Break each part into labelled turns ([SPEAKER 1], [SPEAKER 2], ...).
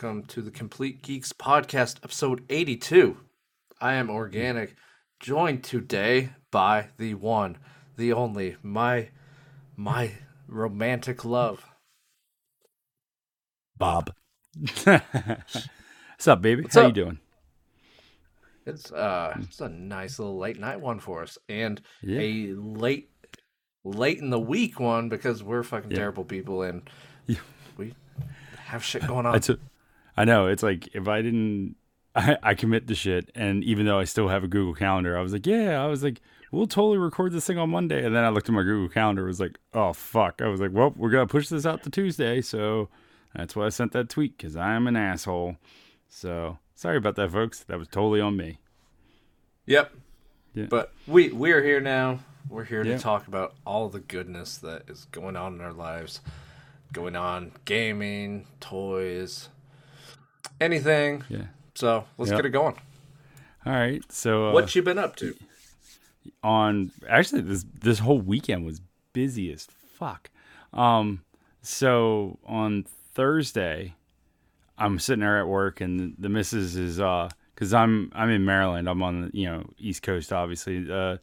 [SPEAKER 1] What's up, and welcome to the Complete Geeks Podcast, episode 82. I am Organic, joined today by the one, the only, my my romantic love.
[SPEAKER 2] Bob. What's up, baby?
[SPEAKER 1] What's
[SPEAKER 2] How
[SPEAKER 1] up?
[SPEAKER 2] you doing?
[SPEAKER 1] It's uh it's a nice little late night one for us. And
[SPEAKER 2] Yeah.
[SPEAKER 1] a late late in the week one because we're fucking
[SPEAKER 2] Yeah.
[SPEAKER 1] terrible people and
[SPEAKER 2] Yeah.
[SPEAKER 1] we have shit going on.
[SPEAKER 2] I took- I know. It's like if I didn't, I, I commit the shit, and even though I still have a Google Calendar, I was like, yeah, I was like, we'll totally record this thing on Monday, and then I looked at my Google Calendar, was like, oh fuck, I was like, well, we're gonna push this out to Tuesday, so that's why I sent that tweet because I am an asshole. So sorry about that, folks. That was totally on me.
[SPEAKER 1] Yep.
[SPEAKER 2] Yeah.
[SPEAKER 1] But we we're here now. We're here
[SPEAKER 2] Yeah.
[SPEAKER 1] to talk about all the goodness that is going on in our lives. Going on gaming, toys, anything.
[SPEAKER 2] Yeah.
[SPEAKER 1] So let's
[SPEAKER 2] Yep.
[SPEAKER 1] get it going.
[SPEAKER 2] All right. So uh,
[SPEAKER 1] what you been up to?
[SPEAKER 2] on actually this this whole weekend was busy as fuck. Um so on Thursday I'm sitting there at work and the missus is uh cuz I'm I'm in Maryland. I'm on the, you know, East Coast obviously. Uh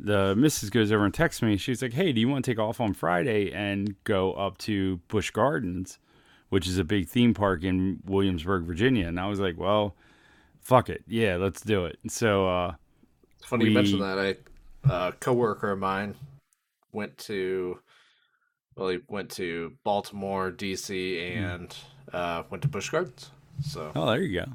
[SPEAKER 2] the missus goes over and texts me. She's like, "Hey, do you want to take off on Friday and go up to Busch Gardens, which is a big theme park in Williamsburg, Virginia?" And I was like, "Well, fuck it. Yeah, let's do it." So uh
[SPEAKER 1] It's funny you mentioned that. A uh, coworker of mine went to well, he went to Baltimore, DC, and uh, went to Busch Gardens. So
[SPEAKER 2] Oh, there you go.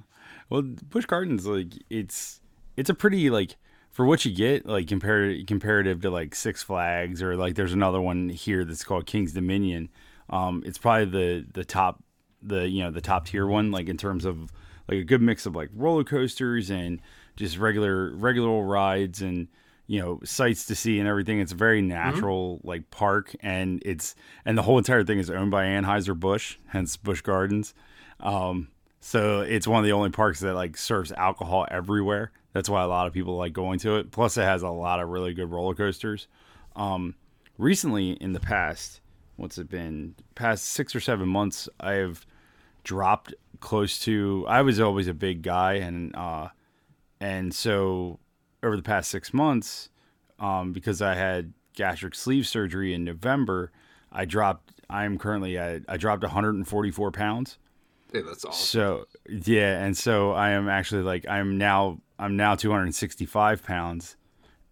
[SPEAKER 2] Well, Busch Gardens, like it's it's a pretty like for what you get, like compared comparative to like Six Flags or like there's another one here that's called King's Dominion. Um, it's probably the the top the you know the top tier one, like in terms of like a good mix of like roller coasters and just regular regular rides and you know sights to see and everything. It's a very natural like park and it's and the whole entire thing is owned by Anheuser Busch, hence Busch Gardens. Um, so it's one of the only parks that like serves alcohol everywhere. That's why a lot of people like going to it. Plus, it has a lot of really good roller coasters. Um, recently, in the past, what's it been? Past six or seven months, I've dropped close to. I was always a big guy, and uh, and so over the past six months, um, because I had gastric sleeve surgery in November, I dropped. I'm currently at. I dropped 144 pounds.
[SPEAKER 1] hey, that's awesome.
[SPEAKER 2] So yeah, and so I am actually like I'm now I'm now 265 pounds,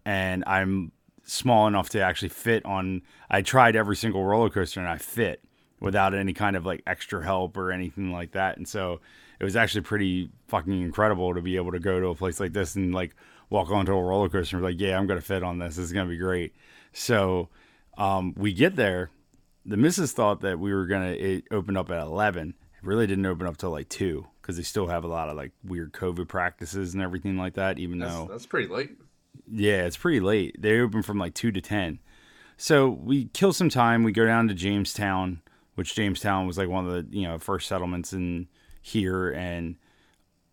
[SPEAKER 2] and I'm small enough to actually fit on. I tried every single roller coaster and I fit without any kind of like extra help or anything like that, and so it was actually pretty fucking incredible to be able to go to a place like this and like walk onto a roller coaster and be like, yeah, I'm gonna fit on this. This is gonna be great. So um, we get there. The missus thought that we were gonna it open up at 11 it really didn't open up till like two because they still have a lot of like weird COVID practices and everything like that. Even
[SPEAKER 1] That's,
[SPEAKER 2] though,
[SPEAKER 1] that's pretty late.
[SPEAKER 2] Yeah, it's pretty late. They open from like two to ten. So we kill some time. We go down to Jamestown, which Jamestown was like one of the you know first settlements in here, and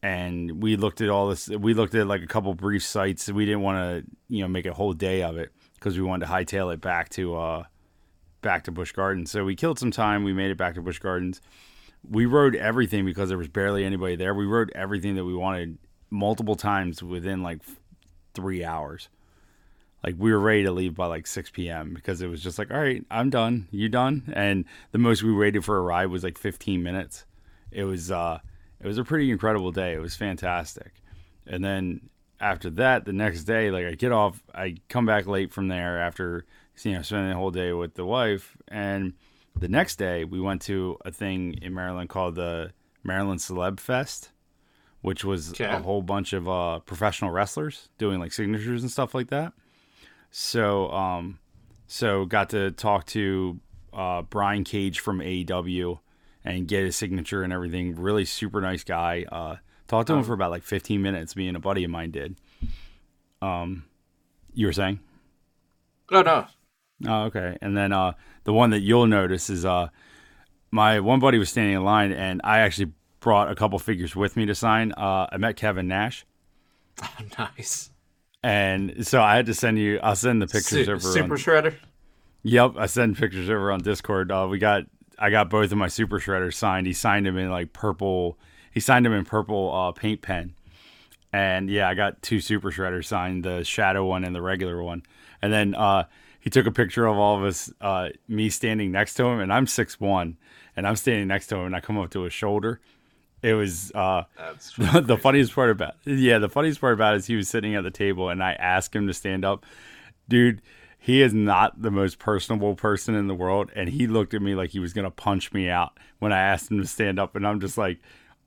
[SPEAKER 2] and we looked at all this. We looked at like a couple brief sites. We didn't want to you know make a whole day of it because we wanted to hightail it back to uh back to Busch Gardens. So we killed some time. We made it back to Busch Gardens. We rode everything because there was barely anybody there. We rode everything that we wanted multiple times within like three hours. Like we were ready to leave by like 6 p.m. because it was just like, all right, I'm done. You done? And the most we waited for a ride was like 15 minutes. It was uh, it was a pretty incredible day. It was fantastic. And then after that, the next day, like I get off, I come back late from there after you know spending the whole day with the wife. And the next day, we went to a thing in Maryland called the Maryland Celeb Fest which was
[SPEAKER 1] Okay.
[SPEAKER 2] a whole bunch of uh, professional wrestlers doing like signatures and stuff like that. So, um, so got to talk to uh, Brian Cage from AEW and get his signature and everything. Really super nice guy. Uh, talked to him for about like 15 minutes. Me and a buddy of mine did. Um, you were saying?
[SPEAKER 1] Oh no,
[SPEAKER 2] Oh, okay. And then uh, the one that you'll notice is uh, my one buddy was standing in line, and I actually brought a couple figures with me to sign. Uh, I met Kevin Nash, Oh,
[SPEAKER 1] nice.
[SPEAKER 2] and so I had to send you. I'll send the pictures
[SPEAKER 1] Su-
[SPEAKER 2] over.
[SPEAKER 1] super
[SPEAKER 2] on,
[SPEAKER 1] shredder.
[SPEAKER 2] Yep, I send pictures over on Discord. Uh, we got I got both of my super shredders signed. He signed them in like purple. He signed them in purple uh, paint pen. And yeah, I got two super shredders signed, the shadow one and the regular one. And then uh, he took a picture of all of us, uh, me standing next to him, and I'm six one, and I'm standing next to him, and I come up to his shoulder. It was uh, the funniest part about yeah, the funniest part about it is he was sitting at the table, and I asked him to stand up, dude. He is not the most personable person in the world, and he looked at me like he was gonna punch me out when I asked him to stand up, and I'm just like,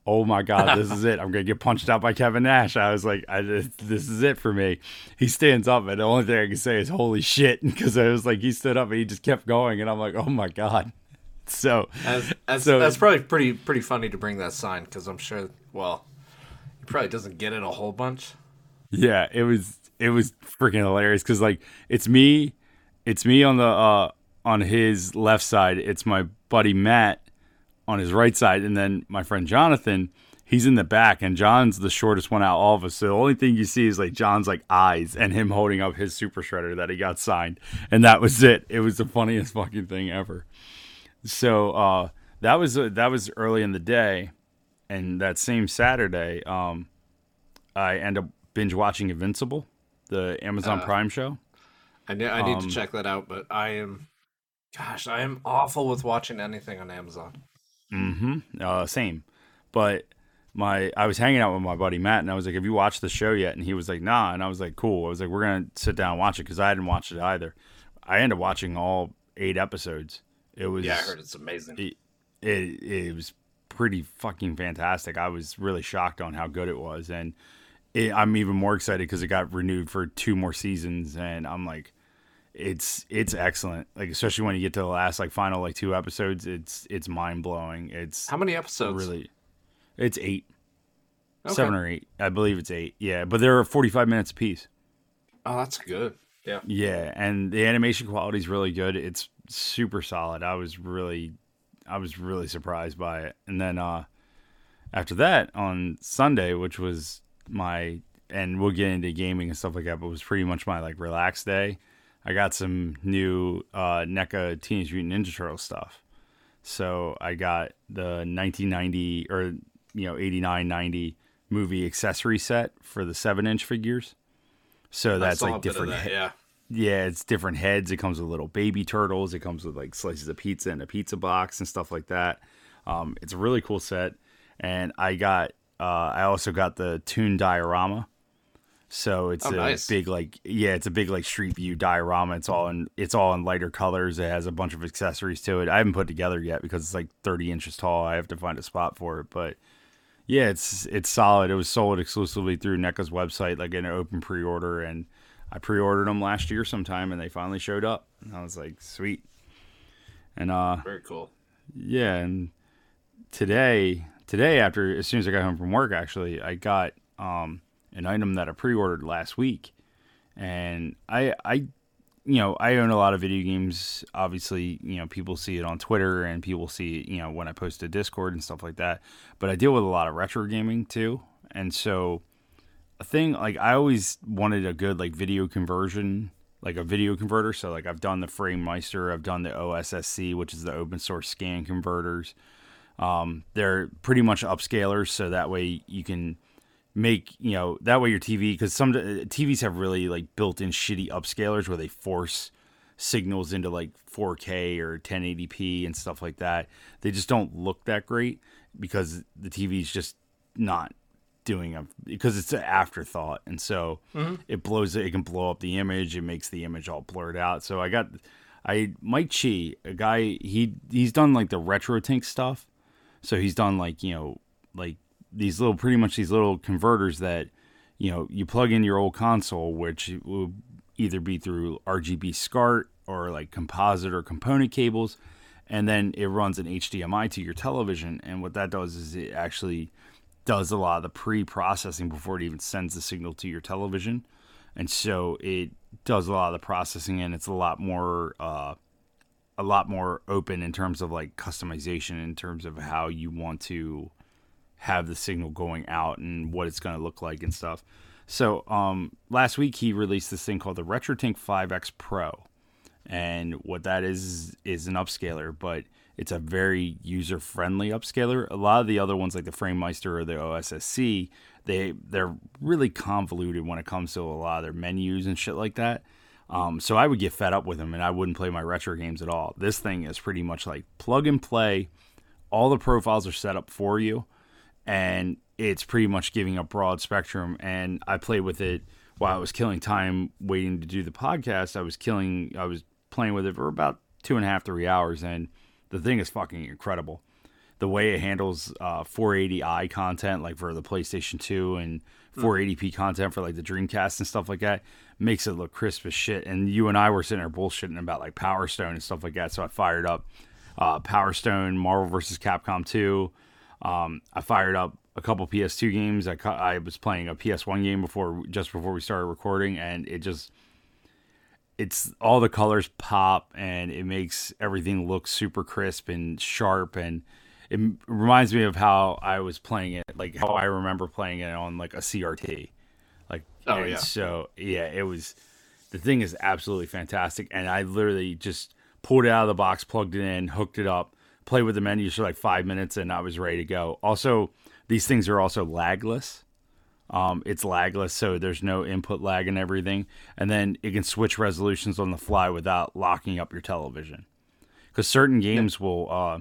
[SPEAKER 2] oh my god, this is it. I'm gonna get punched out by Kevin Nash. I was like, I, this is it for me. He stands up, and the only thing I can say is holy shit, because I was like, he stood up and he just kept going, and I'm like, oh my god. So,
[SPEAKER 1] as, as, so that's probably pretty pretty funny to bring that sign because I'm sure. Well, he probably doesn't get it a whole bunch.
[SPEAKER 2] Yeah, it was it was freaking hilarious because like it's me, it's me on the uh on his left side. It's my buddy Matt on his right side, and then my friend Jonathan, he's in the back, and John's the shortest one out all of us. So the only thing you see is like John's like eyes and him holding up his super shredder that he got signed, and that was it. It was the funniest fucking thing ever. So uh, that was uh, that was early in the day, and that same Saturday, um, I end up binge watching Invincible, the Amazon uh, Prime show.
[SPEAKER 1] I, ne- I need um, to check that out, but I am, gosh, I am awful with watching anything on Amazon.
[SPEAKER 2] Mm-hmm. Uh, same. But my I was hanging out with my buddy Matt, and I was like, "Have you watched the show yet?" And he was like, "Nah." And I was like, "Cool." I was like, "We're gonna sit down and watch it" because I hadn't watched it either. I ended up watching all eight episodes. It was
[SPEAKER 1] yeah, I heard it's amazing.
[SPEAKER 2] It, it, it was pretty fucking fantastic. I was really shocked on how good it was, and it, I'm even more excited because it got renewed for two more seasons, and I'm like, it's it's excellent. Like especially when you get to the last like final like two episodes, it's it's mind blowing. It's
[SPEAKER 1] how many episodes?
[SPEAKER 2] Really, it's eight, okay. seven or eight. I believe it's eight. Yeah, but they're forty five minutes a piece.
[SPEAKER 1] Oh, that's good. Yeah.
[SPEAKER 2] Yeah, and the animation quality is really good. It's super solid. I was really, I was really surprised by it. And then uh after that on Sunday, which was my and we'll get into gaming and stuff like that, but it was pretty much my like relaxed day. I got some new uh, NECA Teenage Mutant Ninja Turtle stuff. So I got the 1990 or you know 89 90 movie accessory set for the seven inch figures. So that's like different.
[SPEAKER 1] That, yeah.
[SPEAKER 2] Yeah, it's different heads. It comes with little baby turtles. It comes with like slices of pizza and a pizza box and stuff like that. Um, it's a really cool set. And I got, uh, I also got the Toon diorama so it's oh, a nice. big like yeah, it's a big like street view diorama. It's all in it's all in lighter colors. It has a bunch of accessories to it. I haven't put together yet because it's like 30 inches tall. I have to find a spot for it, but yeah, it's it's solid. It was sold exclusively through NECA's website, like in an open pre-order, and I pre-ordered them last year sometime, and they finally showed up. And I was like, sweet. And uh,
[SPEAKER 1] very cool.
[SPEAKER 2] Yeah, and today, today after as soon as I got home from work, actually, I got um an item that I pre-ordered last week, and I I you know I own a lot of video games. Obviously, you know people see it on Twitter and people see it, you know when I post to Discord and stuff like that. But I deal with a lot of retro gaming too, and so thing like I always wanted a good like video conversion like a video converter. So like I've done the FrameMeister, I've done the OSSC, which is the open source scan converters. Um, they're pretty much upscalers, so that way you can make you know that way your TV because some TVs have really like built-in shitty upscalers where they force signals into like 4K or 1080p and stuff like that. They just don't look that great because the TV is just not doing a because it's an afterthought. And so mm-hmm. it blows it can blow up the image. It makes the image all blurred out. So i got i mike chi a guy he he's done like the RetroTink stuff. So he's done like you know like these little pretty much these little converters that you know you plug in your old console which will either be through RGB SCART or like composite or component cables. And then it runs an HDMI to your television. And what that does is it actually does a lot of the pre-processing before it even sends the signal to your television and so it does a lot of the processing and it's a lot more uh, a lot more open in terms of like customization in terms of how you want to have the signal going out and what it's going to look like and stuff. So um, last week he released this thing called the RetroTink 5X Pro, and what that is is an upscaler, but it's a very user friendly upscaler. A lot of the other ones like the FrameMeister or the OSSC, they they're really convoluted when it comes to a lot of their menus and shit like that. Um, so I would get fed up with them and I wouldn't play my retro games at all. This thing is pretty much like plug and play. All the profiles are set up for you, and it's pretty much giving a broad spectrum. And I played with it while I was killing time waiting to do the podcast. I was killing, I was playing with it for about two and a half, three hours, and the thing is fucking incredible. The way it handles uh, 480i content, like for the PlayStation 2, and 480p content for like the Dreamcast and stuff like that, makes it look crisp as shit. And you and I were sitting there bullshitting about like Power Stone and stuff like that. So I fired up uh, Power Stone, Marvel vs. Capcom 2. Um, I fired up a couple PS2 games. I, I was playing a PS1 game before, just before we started recording, and it just it's all the colors pop and it makes everything look super crisp and sharp and it reminds me of how I was playing it, like how I remember playing it on like a CRT. Like,
[SPEAKER 1] oh yeah.
[SPEAKER 2] So yeah, it was. The thing is absolutely fantastic, and I literally just pulled it out of the box, plugged it in, hooked it up, played with the menus for like five minutes, and I was ready to go. Also, these things are also lagless. Um, it's lagless, so there's no input lag and everything. And then it can switch resolutions on the fly without locking up your television. Because certain games will, uh,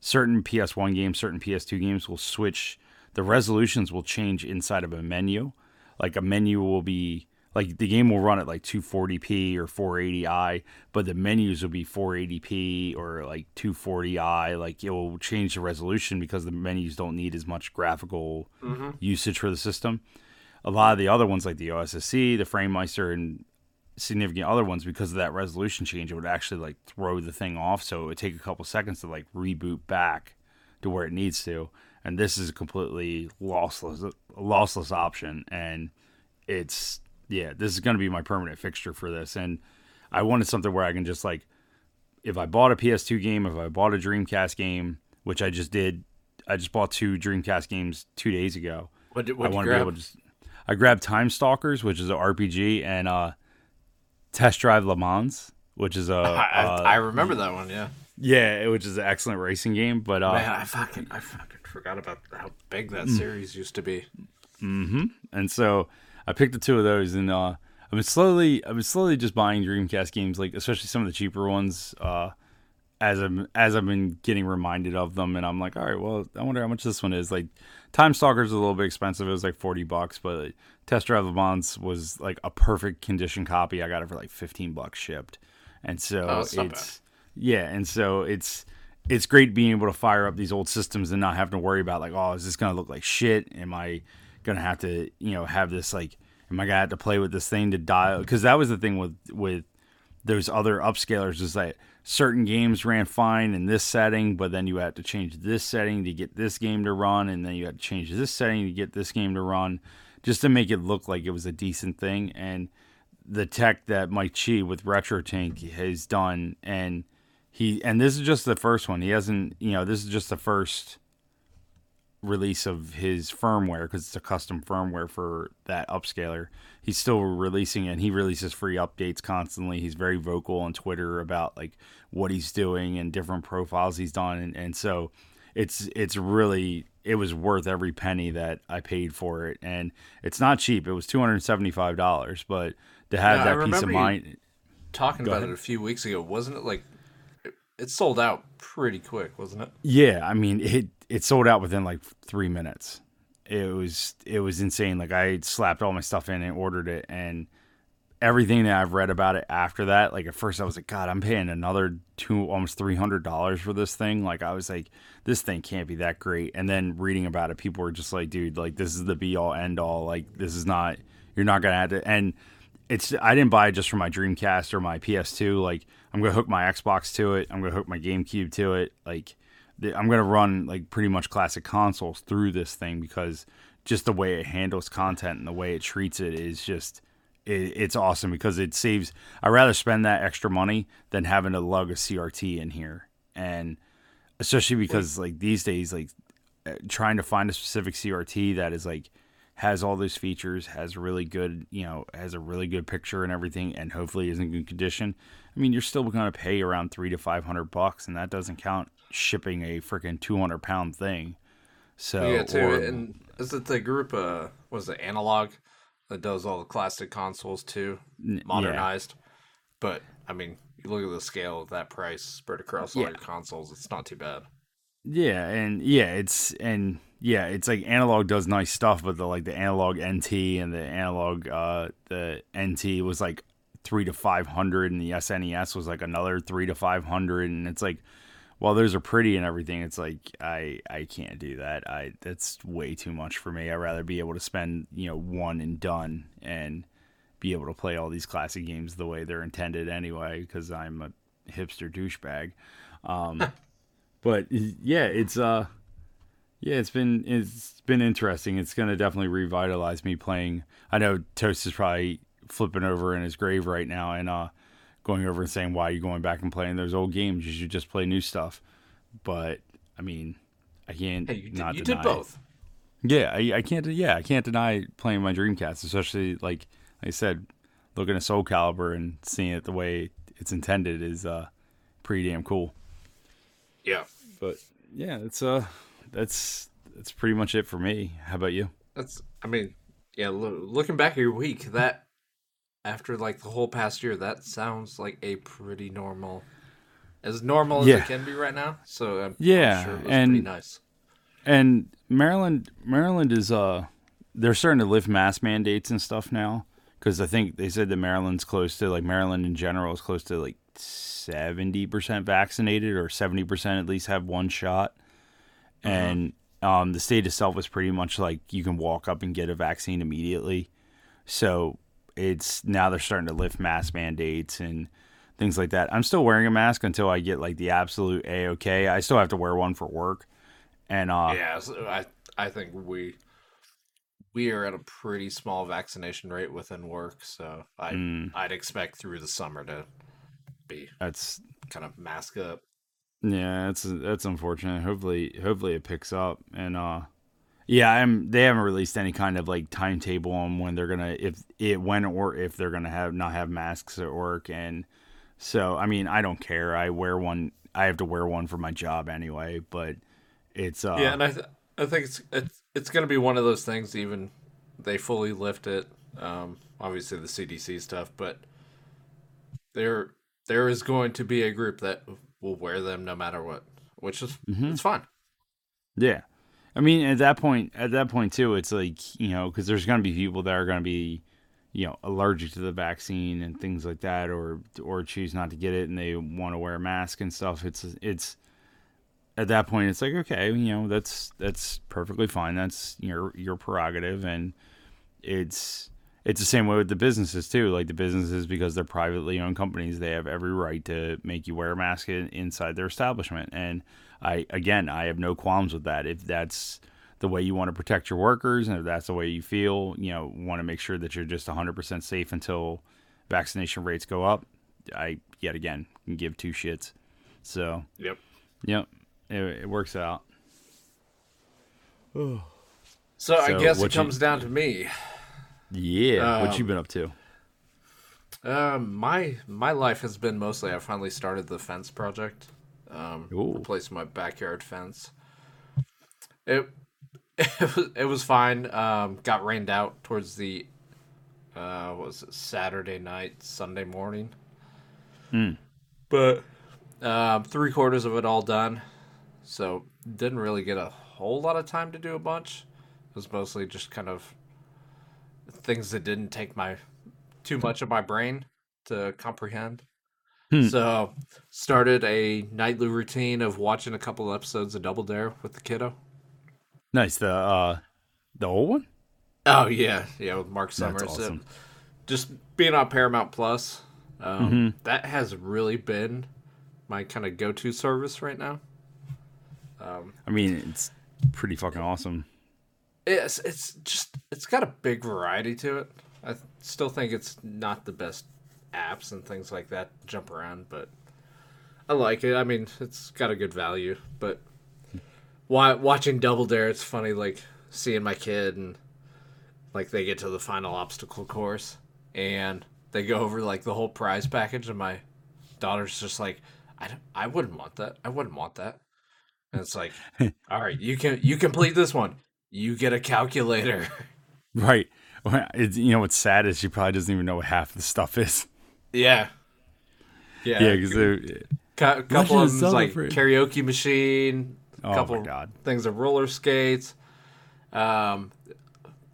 [SPEAKER 2] certain PS1 games, certain PS2 games will switch. The resolutions will change inside of a menu. Like a menu will be like the game will run at like 240p or 480i, but the menus will be 480p or like 240i. Like it will change the resolution because the menus don't need as much graphical mm-hmm. usage for the system. A lot of the other ones, like the OSSC, the FrameMeister, and significant other ones, because of that resolution change, it would actually like throw the thing off. So it would take a couple seconds to like reboot back to where it needs to. And this is a completely lossless, lossless option, and it's yeah, this is going to be my permanent fixture for this. And I wanted something where I can just like, if I bought a PS2 game, if I bought a Dreamcast game, which I just did, I just bought two Dreamcast games two days ago.
[SPEAKER 1] What did, what
[SPEAKER 2] I
[SPEAKER 1] want to be
[SPEAKER 2] able to. Just, I grabbed Time Stalkers, which is an RPG, and uh, Test Drive Le Mans, which is a.
[SPEAKER 1] I,
[SPEAKER 2] uh,
[SPEAKER 1] I remember that one. Yeah.
[SPEAKER 2] Yeah, which is an excellent racing game. But uh,
[SPEAKER 1] man, I fucking I fucking forgot about how big that mm. series used to be.
[SPEAKER 2] Mm-hmm. And so I picked the two of those, and uh, I've been slowly, I've been slowly just buying Dreamcast games, like especially some of the cheaper ones. Uh, as I'm as I've been getting reminded of them, and I'm like, all right, well, I wonder how much this one is. Like, Time Stalkers is a little bit expensive; it was like forty bucks, but like, Test Drive Le Mans was like a perfect condition copy. I got it for like fifteen bucks shipped, and so
[SPEAKER 1] oh,
[SPEAKER 2] it's yeah, and so it's it's great being able to fire up these old systems and not having to worry about like, oh, is this gonna look like shit? Am I gonna have to you know have this like am I gonna have to play with this thing to dial because that was the thing with with those other upscalers is that certain games ran fine in this setting, but then you had to change this setting to get this game to run, and then you had to change this setting to get this game to run, just to make it look like it was a decent thing. And the tech that Mike Chi with RetroTink has done, and he and this is just the first one. He hasn't, you know, this is just the first release of his firmware because it's a custom firmware for that upscaler. He's still releasing it and he releases free updates constantly. He's very vocal on Twitter about like what he's doing and different profiles he's done and, and so it's it's really it was worth every penny that I paid for it and it's not cheap. It was two hundred and seventy five dollars, but to have yeah, that peace of mind
[SPEAKER 1] talking about ahead. it a few weeks ago, wasn't it like it sold out pretty quick, wasn't it?
[SPEAKER 2] Yeah, I mean it it sold out within like three minutes. It was it was insane. Like I slapped all my stuff in and ordered it, and everything that I've read about it after that, like at first I was like, God, I'm paying another two almost three hundred dollars for this thing. Like I was like, this thing can't be that great. And then reading about it, people were just like, dude, like this is the be all end all. Like this is not you're not gonna have to and it's I didn't buy it just for my Dreamcast or my PS2. Like I'm gonna hook my Xbox to it. I'm gonna hook my GameCube to it. Like I'm gonna run like pretty much classic consoles through this thing because just the way it handles content and the way it treats it is just it, it's awesome because it saves. I would rather spend that extra money than having to lug a CRT in here, and especially because like these days, like uh, trying to find a specific CRT that is like has all those features, has really good, you know, has a really good picture and everything, and hopefully is in good condition. I mean, you're still going to pay around three to five hundred bucks, and that doesn't count shipping a freaking two hundred pound thing. So
[SPEAKER 1] yeah, too.
[SPEAKER 2] or-
[SPEAKER 1] and is it the group? Uh, was it Analogue that does all the classic consoles too,
[SPEAKER 2] yeah.
[SPEAKER 1] modernized? But I mean, you look at the scale of that price spread across all
[SPEAKER 2] Yeah.
[SPEAKER 1] your consoles. It's not too bad.
[SPEAKER 2] Yeah, and yeah, it's and yeah, it's like Analogue does nice stuff, but the like the Analogue NT and the Analogue uh the NT was like three to five hundred, and the SNES was like another three to five hundred, and it's like, while those are pretty and everything, it's like I I can't do that. I that's way too much for me. I'd rather be able to spend you know one and done and be able to play all these classic games the way they're intended anyway, because I'm a hipster douchebag. Um, but yeah, it's uh, yeah, it's been it's been interesting. It's gonna definitely revitalize me playing. I know Toast is probably flipping over in his grave right now and uh, going over and saying, "Why are you going back and playing those old games? You should just play new stuff." But I mean, I can't
[SPEAKER 1] Hey, you did,
[SPEAKER 2] not
[SPEAKER 1] you
[SPEAKER 2] deny
[SPEAKER 1] did
[SPEAKER 2] it.
[SPEAKER 1] both.
[SPEAKER 2] Yeah, I, I can't. Yeah, I can't deny playing my Dreamcast, especially like I said, looking at Soul Calibur and seeing it the way it's intended is uh pretty damn cool.
[SPEAKER 1] Yeah,
[SPEAKER 2] But yeah, it's uh, that's that's pretty much it for me. How about you?
[SPEAKER 1] that's. I mean, yeah. Lo- looking back at your week, that after like the whole past year, that sounds like a pretty normal, as normal as it can be right now. So I'm, I'm
[SPEAKER 2] Yeah,
[SPEAKER 1] sure it was
[SPEAKER 2] and-
[SPEAKER 1] pretty nice.
[SPEAKER 2] And Maryland, Maryland is uh, they're starting to lift mask mandates and stuff now because I think they said that Maryland's close to like Maryland in general is close to like seventy percent vaccinated or seventy percent at least have one shot, and um, the state itself is pretty much like you can walk up and get a vaccine immediately. So it's now they're starting to lift mask mandates and things like that. I'm still wearing a mask until I get like the absolute a okay. I still have to wear one for work, and uh,
[SPEAKER 1] Yeah, so I I think we we are at a pretty small vaccination rate within work, so I
[SPEAKER 2] Mm.
[SPEAKER 1] I'd expect through the summer to be
[SPEAKER 2] that's
[SPEAKER 1] kind of mask up.
[SPEAKER 2] yeah, that's that's unfortunate. Hopefully, hopefully it picks up and uh. Yeah, I'm. They haven't released any kind of like timetable on when they're gonna if it when or if they're gonna have not have masks at work, and so I mean I don't care. I wear one. I have to wear one for my job anyway, but it's uh
[SPEAKER 1] yeah, and I th- I think it's it's it's going to be one of those things. Even they fully lift it. Um, obviously the CDC stuff, but there there is going to be a group that will wear them no matter what, which is it's fine.
[SPEAKER 2] Yeah. I mean, at that point, at that point too, it's like you know, because there's going to be people that are going to be, you know, allergic to the vaccine and things like that, or or choose not to get it and they want to wear a mask and stuff. It's it's at that point, it's like okay, you know, that's that's perfectly fine. That's your your prerogative, and it's it's the same way with the businesses too. Like the businesses, because they're privately owned companies, they have every right to make you wear a mask in, inside their establishment. And I, again, I have no qualms with that. If that's the way you want to protect your workers, and if that's the way you feel, you know, want to make sure that you're just 100% safe until vaccination rates go up. I yet again can give two shits. So,
[SPEAKER 1] Yep.
[SPEAKER 2] yep, it, it works out.
[SPEAKER 1] So, I guess it
[SPEAKER 2] what you-
[SPEAKER 1] comes down to me.
[SPEAKER 2] Yeah, what
[SPEAKER 1] Um,
[SPEAKER 2] you been up to?
[SPEAKER 1] Uh, my my life has been mostly. I finally started the fence project. Um,
[SPEAKER 2] Ooh.
[SPEAKER 1] replaced my backyard fence. It it was, it was fine. Um, got rained out towards the uh what was it Saturday night, Sunday morning. But um, three quarters of it all done, so didn't really get a whole lot of time to do a bunch. It was mostly just kind of things that didn't take my too much of my brain to comprehend.
[SPEAKER 2] Hmm.
[SPEAKER 1] So started a nightly routine of watching a couple episodes of Double Dare with the kiddo.
[SPEAKER 2] Nice. The uh, the old one.
[SPEAKER 1] Oh yeah, yeah, with Marc
[SPEAKER 2] That's
[SPEAKER 1] Summers.
[SPEAKER 2] awesome.
[SPEAKER 1] Just being on Paramount Plus, um,
[SPEAKER 2] Mm-hmm.
[SPEAKER 1] that has really been my kind of go-to service right now.
[SPEAKER 2] I mean, it's pretty fucking awesome.
[SPEAKER 1] It's it's just it's got a big variety to it. I still think it's not the best apps and things like that jump around, but I like it. I mean, it's got a good value. But wa- watching Double Dare, it's funny like seeing my kid and like they get to the final obstacle course and they go over like the whole prize package and my daughter's just like I, don't- I wouldn't want that i wouldn't want that and it's like all right you can you complete this one you get a calculator
[SPEAKER 2] Right. It's, you know what's sad is she probably doesn't even know what half the stuff is.
[SPEAKER 1] Yeah yeah
[SPEAKER 2] Yeah, because
[SPEAKER 1] Cou- couple
[SPEAKER 2] of
[SPEAKER 1] of them's like
[SPEAKER 2] Zelda for-
[SPEAKER 1] karaoke machine
[SPEAKER 2] Oh my
[SPEAKER 1] couple
[SPEAKER 2] God.
[SPEAKER 1] things of roller skates um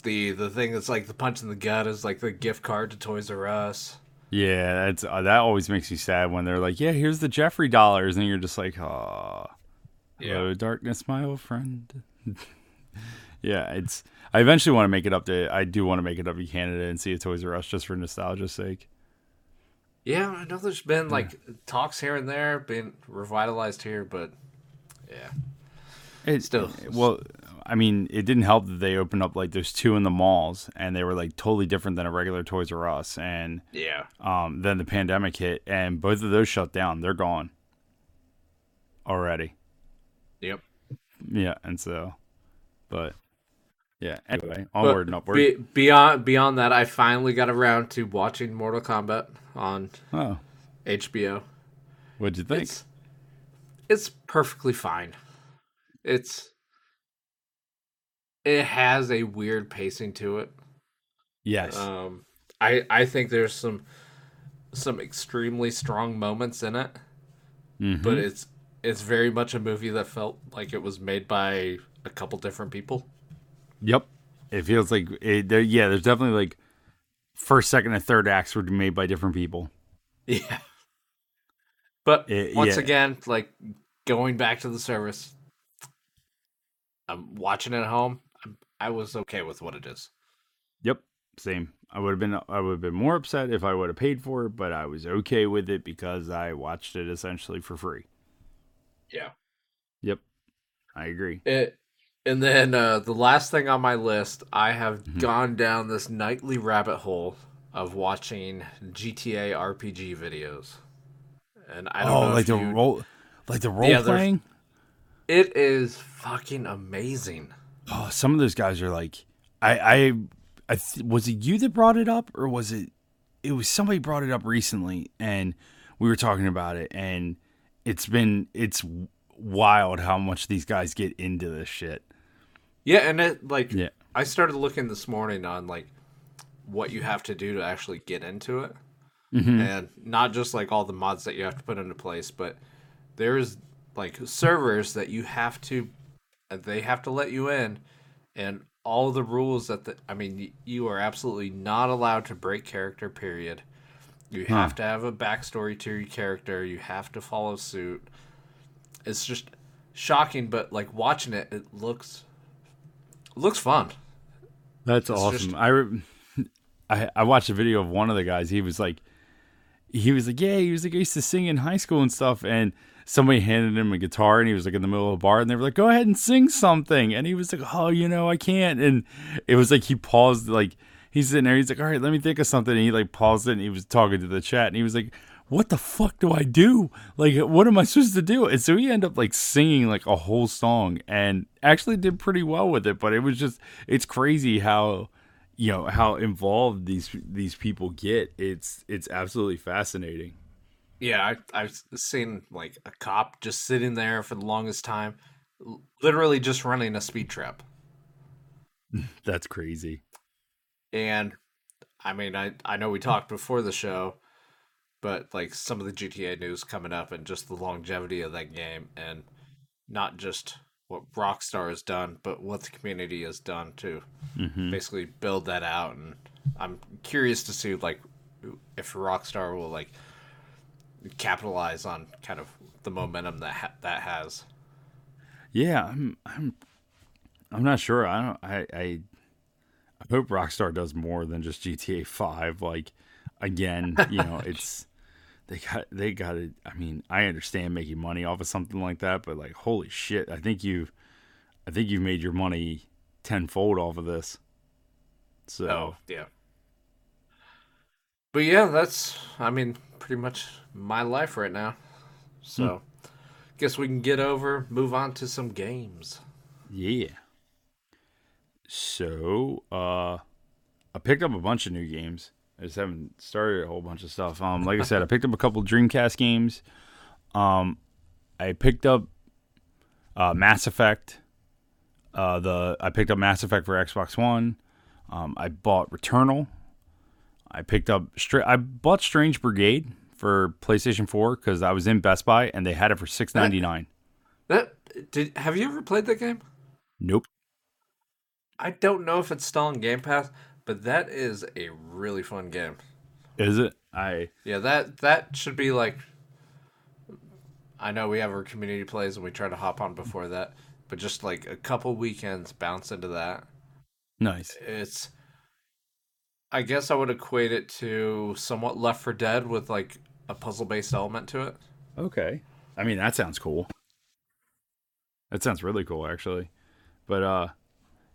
[SPEAKER 1] the the thing that's like the punch in the gut is like the gift card to toys r us
[SPEAKER 2] yeah, that's uh, that always makes me sad when they're like, "Yeah, here's the Geoffrey dollars," and you're just like, "Oh, hello, darkness, my old friend." yeah, it's. I eventually want to make it up to. I do want to make it up to Canada and see a Toys R Us just for nostalgia's sake.
[SPEAKER 1] Yeah, I know there's been like talks here and there being revitalized here, but yeah.
[SPEAKER 2] It,
[SPEAKER 1] Still.
[SPEAKER 2] well, I mean, it didn't help that they opened up like there's two in the malls, and they were like totally different than a regular Toys R Us, and
[SPEAKER 1] Yeah.
[SPEAKER 2] um, then the pandemic hit, and both of those shut down. They're gone already.
[SPEAKER 1] Yep.
[SPEAKER 2] Yeah, and so, but yeah. Anyway, onward and upward.
[SPEAKER 1] be- beyond beyond that, I finally got around to watching Mortal Kombat on
[SPEAKER 2] oh,
[SPEAKER 1] HBO.
[SPEAKER 2] what'd you think?
[SPEAKER 1] It's it's perfectly fine. It's it has a weird pacing to it.
[SPEAKER 2] yes.
[SPEAKER 1] Um, I I think there's some some extremely strong moments in it,
[SPEAKER 2] Mhm.
[SPEAKER 1] but it's it's very much a movie that felt like it was made by a couple different people.
[SPEAKER 2] Yep. It feels like it, there, yeah. There's definitely like first, second, and third acts were made by different people.
[SPEAKER 1] Yeah. But
[SPEAKER 2] It-
[SPEAKER 1] once
[SPEAKER 2] yeah.
[SPEAKER 1] again, like going back to the service, I'm watching it at home. I'm, I was okay with what it is.
[SPEAKER 2] Yep, same. I would have been I would have been more upset if I would have paid for it, but I was okay with it because I watched it essentially for free.
[SPEAKER 1] Yeah.
[SPEAKER 2] Yep, I agree.
[SPEAKER 1] It, and then uh, the last thing on my list, I have
[SPEAKER 2] Mm-hmm.
[SPEAKER 1] gone down this nightly rabbit hole of watching GTA RPG videos, and I don't
[SPEAKER 2] Oh,
[SPEAKER 1] know
[SPEAKER 2] like the
[SPEAKER 1] you-
[SPEAKER 2] role, like the role
[SPEAKER 1] Yeah,
[SPEAKER 2] playing.
[SPEAKER 1] It is fucking amazing.
[SPEAKER 2] Oh, some of those guys are like, I, I, I th- was it you that brought it up, or was it? It was somebody brought it up recently, and we were talking about it, and it's been it's wild how much these guys get into this shit.
[SPEAKER 1] Yeah, and it like
[SPEAKER 2] Yeah.
[SPEAKER 1] I started looking this morning on like what you have to do to actually get into it,
[SPEAKER 2] Mm-hmm.
[SPEAKER 1] and not just like all the mods that you have to put into place, but there's like servers that you have to, they have to let you in, and all the rules that the I mean you are absolutely not allowed to break character. Period. You have to have a backstory to your character. You have to follow suit. It's just shocking, but like watching it, it looks it looks fun.
[SPEAKER 2] That's
[SPEAKER 1] It's
[SPEAKER 2] awesome.
[SPEAKER 1] just-
[SPEAKER 2] I, re- I I watched a video of one of the guys. He was like, he was like, yeah, he was like, I used to sing in high school and stuff. And somebody handed him a guitar, and he was like in the middle of a bar, and they were like, go ahead and sing something. And he was like, oh, you know, I can't. And it was like he paused, like he's sitting there. He's like, all right, let me think of something. And he like paused it, and he was talking to the chat, and he was like. What the fuck do I do? Like, what am I supposed to do? And so he ended up like singing like a whole song, and actually did pretty well with it. But it was just, it's crazy how you know how involved these these people get it's it's absolutely fascinating
[SPEAKER 1] Yeah, I, I've seen like a cop just sitting there for the longest time, literally just running a speed trap.
[SPEAKER 2] that's crazy
[SPEAKER 1] And I mean, I I know we talked before the show, but like some of the GTA news coming up and just the longevity of that game, and not just what Rockstar has done, but what the community has done to mm-hmm. basically build that out. And I'm curious to see like if Rockstar will like capitalize on kind of the momentum that ha- that has.
[SPEAKER 2] yeah i'm i'm i'm not sure i don't i i i hope rockstar does more than just gta 5 like again you know it's they got they got it i mean i understand making money off of something like that but like holy shit i think you've i think you've made your money tenfold off of this so
[SPEAKER 1] Oh, yeah. But yeah, that's I mean, pretty much my life right now. So guess we can get over, move on to some games.
[SPEAKER 2] Yeah. So, uh I picked up a bunch of new games. I just haven't started a whole bunch of stuff. Um, like I said, I picked up a couple Dreamcast games. Um, I picked up uh, Mass Effect. Uh, the I picked up Mass Effect for Xbox One. Um, I bought Returnal. I picked up Stra- I bought Strange Brigade for PlayStation 4 because I was in Best Buy and they had it for six ninety nine.
[SPEAKER 1] That did have you ever played that game?
[SPEAKER 2] Nope.
[SPEAKER 1] I don't know if it's still on Game Pass, but that is a really fun game.
[SPEAKER 2] Is it? I
[SPEAKER 1] Yeah, that that should be like. I know we have our community plays and we try to hop on before that, but just like a couple weekends bounce into that.
[SPEAKER 2] nice.
[SPEAKER 1] It's. I guess I would equate it to somewhat Left for Dead with like a puzzle based element to it.
[SPEAKER 2] Okay. I mean, that sounds cool. That sounds really cool, actually. But uh,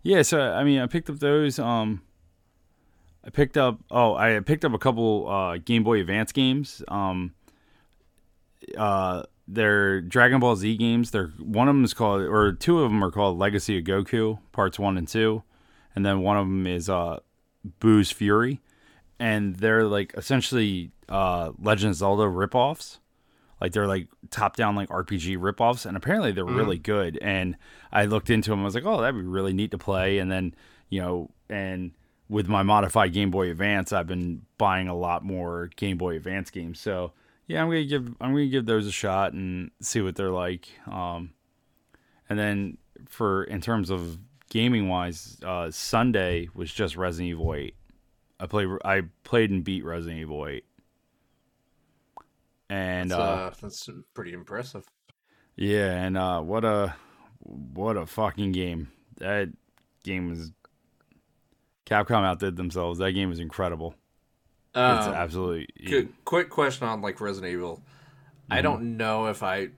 [SPEAKER 2] yeah. So I mean, I picked up those. Um, I picked up. Oh, I picked up a couple uh Game Boy Advance games. Um, uh, they're Dragon Ball Z games. They're one of them is called, or two of them are called Legacy of Goku Parts One and Two, and then one of them is uh, Buu's Fury, and they're like essentially uh Legend of Zelda ripoffs. Like they're like top down like RPG ripoffs, and apparently they're really good. And I looked into them. I was like, oh, that'd be really neat to play. And then you know, and with my modified Game Boy Advance, I've been buying a lot more Game Boy Advance games. So yeah, I'm gonna give I'm gonna give those a shot and see what they're like. Um, and then for in terms of gaming wise, uh, Sunday was just Resident Evil 8. I played I played and beat Resident Evil 8. And
[SPEAKER 1] That's,
[SPEAKER 2] uh,
[SPEAKER 1] uh, that's pretty impressive.
[SPEAKER 2] yeah, and uh, what a what a fucking game. That game was Capcom outdid themselves. That game was incredible. It's
[SPEAKER 1] Um,
[SPEAKER 2] absolutely
[SPEAKER 1] Good, quick question on like Resident Evil.
[SPEAKER 2] Mm-hmm.
[SPEAKER 1] I don't know if I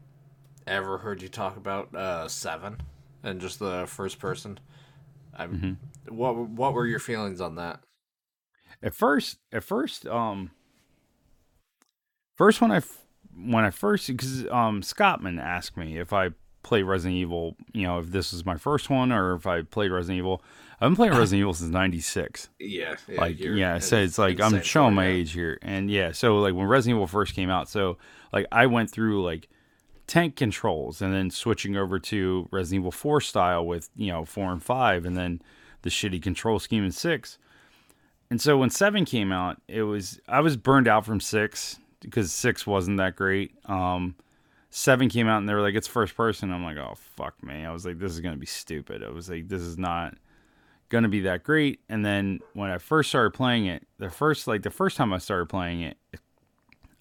[SPEAKER 1] ever heard you talk about uh, Seven and just the first person. I'm,
[SPEAKER 2] Mm-hmm.
[SPEAKER 1] What what were your feelings on that?
[SPEAKER 2] At first, at first, um, first when I when I first because um Scottman asked me if I played Resident Evil, you know, if this was my first one or if I played Resident Evil. I've been playing Resident Evil since '96.
[SPEAKER 1] Yeah,
[SPEAKER 2] like yeah so it's like i'm showing my age here. And yeah so like when resident evil first came out so like i went through like tank controls and then switching over to resident evil 4 style with you know 4 and 5 and then the shitty control scheme in 6 and so when 7 came out it was i was burned out from 6 because 6 wasn't that great. Um 7 came out and they were like it's first person. I'm like oh fuck me i was like this is gonna be stupid. I was like this is not gonna be that great. And then when I first started playing it, the first like the first time I started playing it,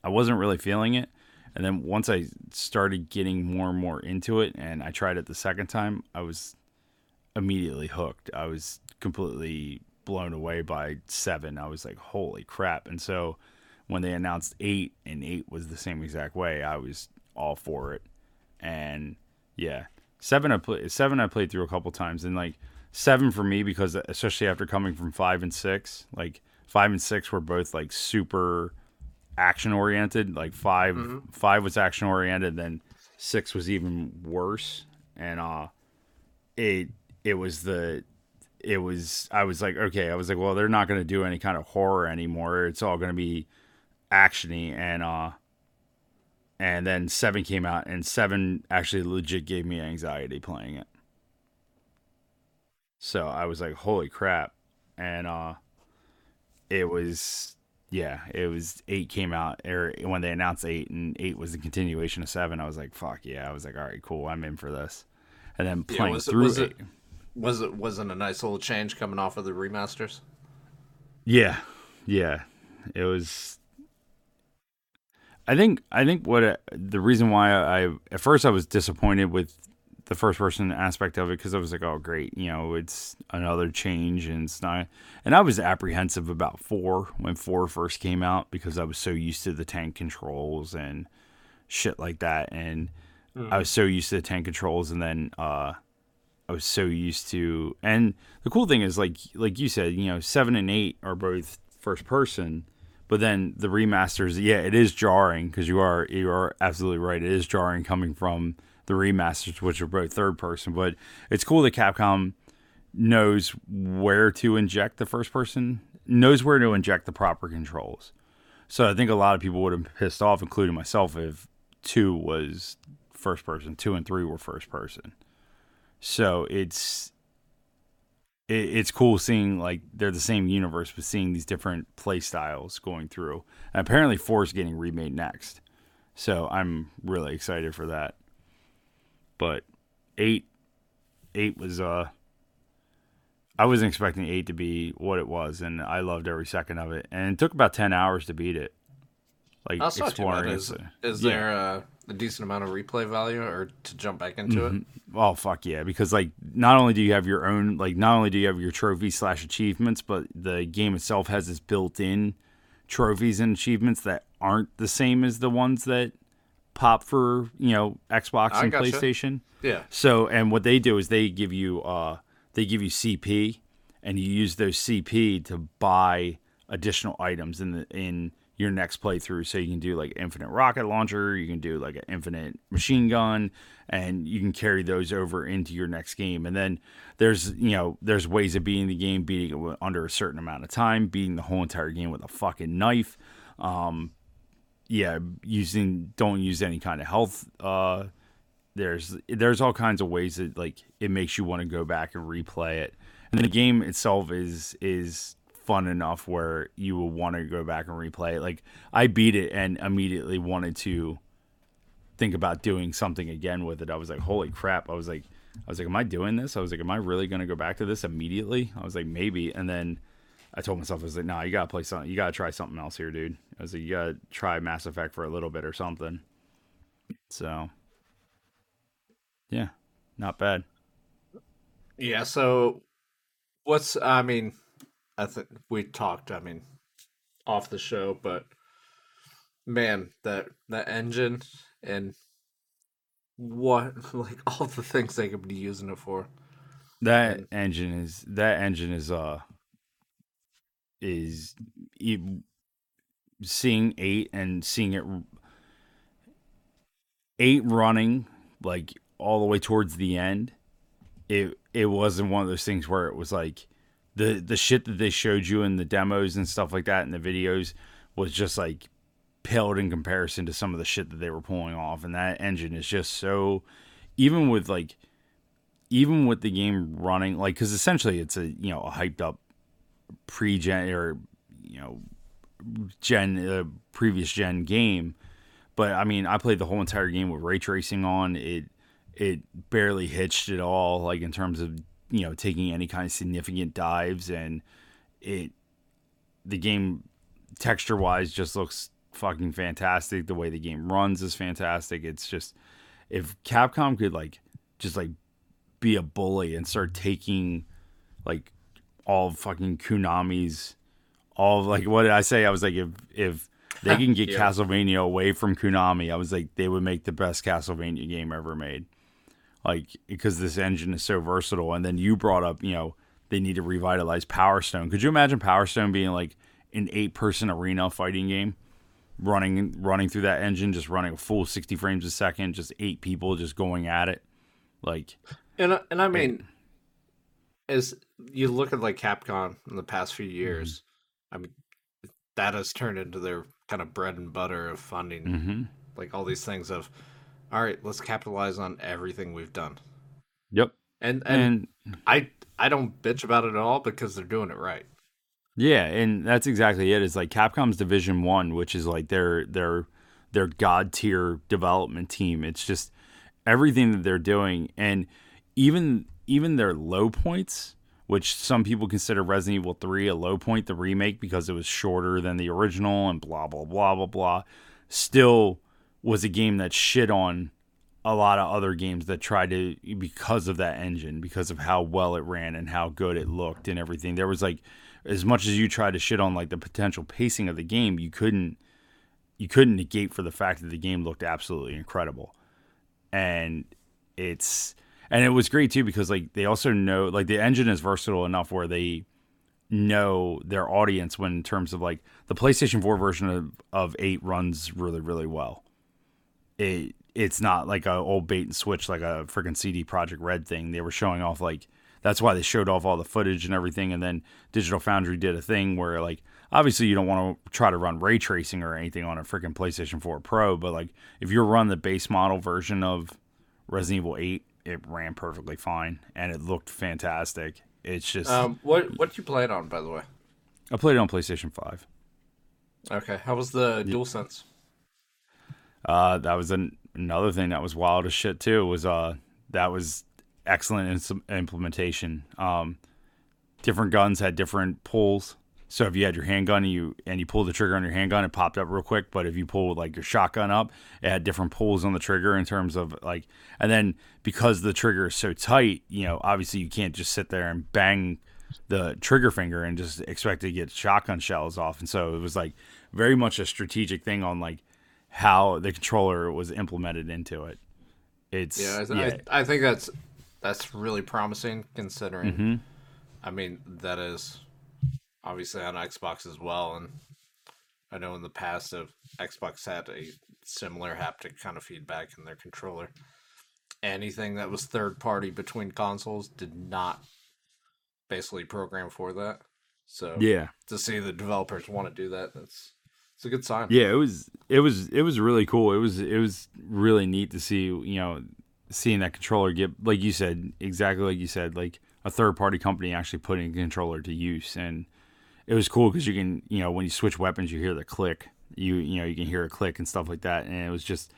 [SPEAKER 2] I wasn't really feeling it. And then once I started getting more and more into it, and I tried it the second time, I was immediately hooked. I was completely blown away by seven. I was like, holy crap! And so when they announced eight, and eight was the same exact way, I was all for it. And yeah, seven I play seven I played through a couple times, and like seven for me because especially after coming from five and six, like five and six were both like super action oriented. Like 5 five was action oriented, then six was even worse, and uh, it it was the it was I was like okay, I was like well they're not gonna do any kind of horror anymore. It's all gonna be actiony and uh and then seven came out and seven actually legit gave me anxiety playing it so i was like holy crap and uh it was yeah it was eight came out or when they announced eight and eight was the continuation of seven i was like fuck yeah i was like all right cool i'm in for this and then
[SPEAKER 1] Yeah,
[SPEAKER 2] playing
[SPEAKER 1] was it-
[SPEAKER 2] through
[SPEAKER 1] was
[SPEAKER 2] it,
[SPEAKER 1] it- Was it wasn't a nice little change coming off of the remasters?
[SPEAKER 2] Yeah, yeah. It was. I think I think what it, the reason why I at first I was disappointed with the first person aspect of it because I was like, oh great, you know, it's another change and it's not. And I was apprehensive about four when four first came out because I was so used to the tank controls and shit like that, and I was so used to the tank controls, and then uh, I was so used to. And the cool thing is, like like you said, you know, seven and eight are both first person, but then the remasters, yeah, it is jarring because you are you are absolutely right. It is jarring coming from the remasters, which are both third person. But it's cool that Capcom knows where to inject the first person knows where to inject the proper controls. So I think a lot of people would have pissed off, including myself, if two was first person, two and three were first person. So it's it, it's cool seeing like they're the same universe, but seeing these different play styles going through. And apparently, four is getting remade next, so I'm really excited for that. But eight, eight was uh, I wasn't expecting eight to be what it was, and I loved every second of it. And it took about ten hours to beat it.
[SPEAKER 1] Like That's exploring. Is, is yeah. there a, a, decent amount of replay value, or to jump back into mm-hmm. it?
[SPEAKER 2] Oh fuck yeah! Because like, not only do you have your own, like, not only do you have your trophy slash achievements, but the game itself has this built-in trophies and achievements that aren't the same as the ones that pop for you know Xbox and PlayStation.
[SPEAKER 1] Yeah.
[SPEAKER 2] So and what they do is they give you uh they give you CP and you use those CP to buy additional items in the in your next playthrough. So you can do like infinite rocket launcher, you can do like an infinite machine gun, and you can carry those over into your next game. And then there's you know there's ways of beating the game, beating it under a certain amount of time, beating the whole entire game with a fucking knife. Um, yeah, using don't use any kind of health. Uh, there's there's all kinds of ways that like it makes you want to go back and replay it. And the game itself is is fun enough where you will want to go back and replay it. Like I beat it and immediately wanted to think about doing something again with it. I was like, holy crap! I was like, I was like, am I doing this? I was like, am I really going to go back to this immediately? I was like, maybe. And then I told myself, I was like, no, nah, you gotta play something. You gotta try something else here, dude. I was like, you gotta try Mass Effect for a little bit or something. So, yeah, not bad.
[SPEAKER 1] Yeah. So, what's I mean I think we talked. I mean, off the show, but man, that that engine and what like all the things they could be using it for.
[SPEAKER 2] That and, engine is that engine is uh is seeing eight and seeing it eight running like all the way towards the end. It it wasn't one of those things where it was like the the shit that they showed you in the demos and stuff like that in the videos was just like paled in comparison to some of the shit that they were pulling off and that engine is just so even with like even with the game running like because essentially it's a you know a hyped up pre-gen or you know gen uh, previous gen game. But i mean i played the whole entire game with ray tracing on. It it barely hitched at all like in terms of you know taking any kind of significant dives. And it the game texture wise just looks fucking fantastic. The way the game runs is fantastic. It's just if capcom could like just like be a bully and start taking like all fucking Konami's all like what did I say? I was like if if they can get yeah. Castlevania away from Konami, I was like they would make the best Castlevania game ever made like because this engine is so versatile. And then you brought up, you know, they need to revitalize Power Stone. Could you imagine Power Stone being like an eight person arena fighting game? Running running through that engine, just running a full sixty frames a second, just eight people just going at it. Like
[SPEAKER 1] and and I mean as you look at like Capcom in the past few years, mm-hmm. I mean that has turned into their kind of bread and butter of funding mm-hmm. like all these things of all right, let's capitalize on everything we've done.
[SPEAKER 2] Yep.
[SPEAKER 1] And and, and I I don't bitch about it at all because they're doing it right.
[SPEAKER 2] Yeah, and that's exactly it. It's like Capcom's Division One, which is like their their their god tier development team. It's just everything that they're doing, and even even their low points, which some people consider Resident Evil Three a low point, the remake because it was shorter than the original, and blah blah blah blah blah. Still was a game that shit on a lot of other games that tried to because of that engine, because of how well it ran and how good it looked and everything. There was like as much as you tried to shit on like the potential pacing of the game, you couldn't you couldn't negate for the fact that the game looked absolutely incredible. And it's and it was great too because like they also know like the engine is versatile enough where they know their audience when in terms of like the PlayStation 4 version of, of 8 runs really really well it it's not like a old bait and switch like a freaking CD Projekt Red thing. They were showing off like that's why they showed off all the footage and everything. And then Digital Foundry did a thing where like obviously you don't want to try to run ray tracing or anything on a freaking PlayStation 4 Pro, but like if you run the base model version of Resident Evil 8, it ran perfectly fine and it looked fantastic. It's just
[SPEAKER 1] Um, what what you play it on, by the way?
[SPEAKER 2] I played it on PlayStation 5.
[SPEAKER 1] Okay, how was the DualSense?
[SPEAKER 2] Uh, that was an, another thing that was wild as shit too. Was uh, that was excellent in some implementation. Um, different guns had different pulls. So if you had your handgun and you and you pulled the trigger on your handgun, it popped up real quick. But if you pulled like your shotgun up, it had different pulls on the trigger in terms of like. And then because the trigger is so tight, you know, obviously you can't just sit there and bang the trigger finger and just expect to get shotgun shells off. And so it was like very much a strategic thing on like how the controller was implemented into it. It's
[SPEAKER 1] Yeah, I, th- I, I think that's that's really promising considering.
[SPEAKER 2] Mm-hmm.
[SPEAKER 1] I mean, that is obviously on Xbox as well, and I know in the past of Xbox had a similar haptic kind of feedback in their controller. Anything that was third party between consoles did not basically program for that. So
[SPEAKER 2] yeah.
[SPEAKER 1] to see the developers want to do that, that's it's a good sign.
[SPEAKER 2] Yeah, it was it was it was really cool. It was it was really neat to see, you know, seeing that controller get like you said, exactly like you said, like a third party company actually putting a controller to use and it was cool because you can, you know, when you switch weapons, you hear the click. You you know you can hear a click and stuff like that, and it was just,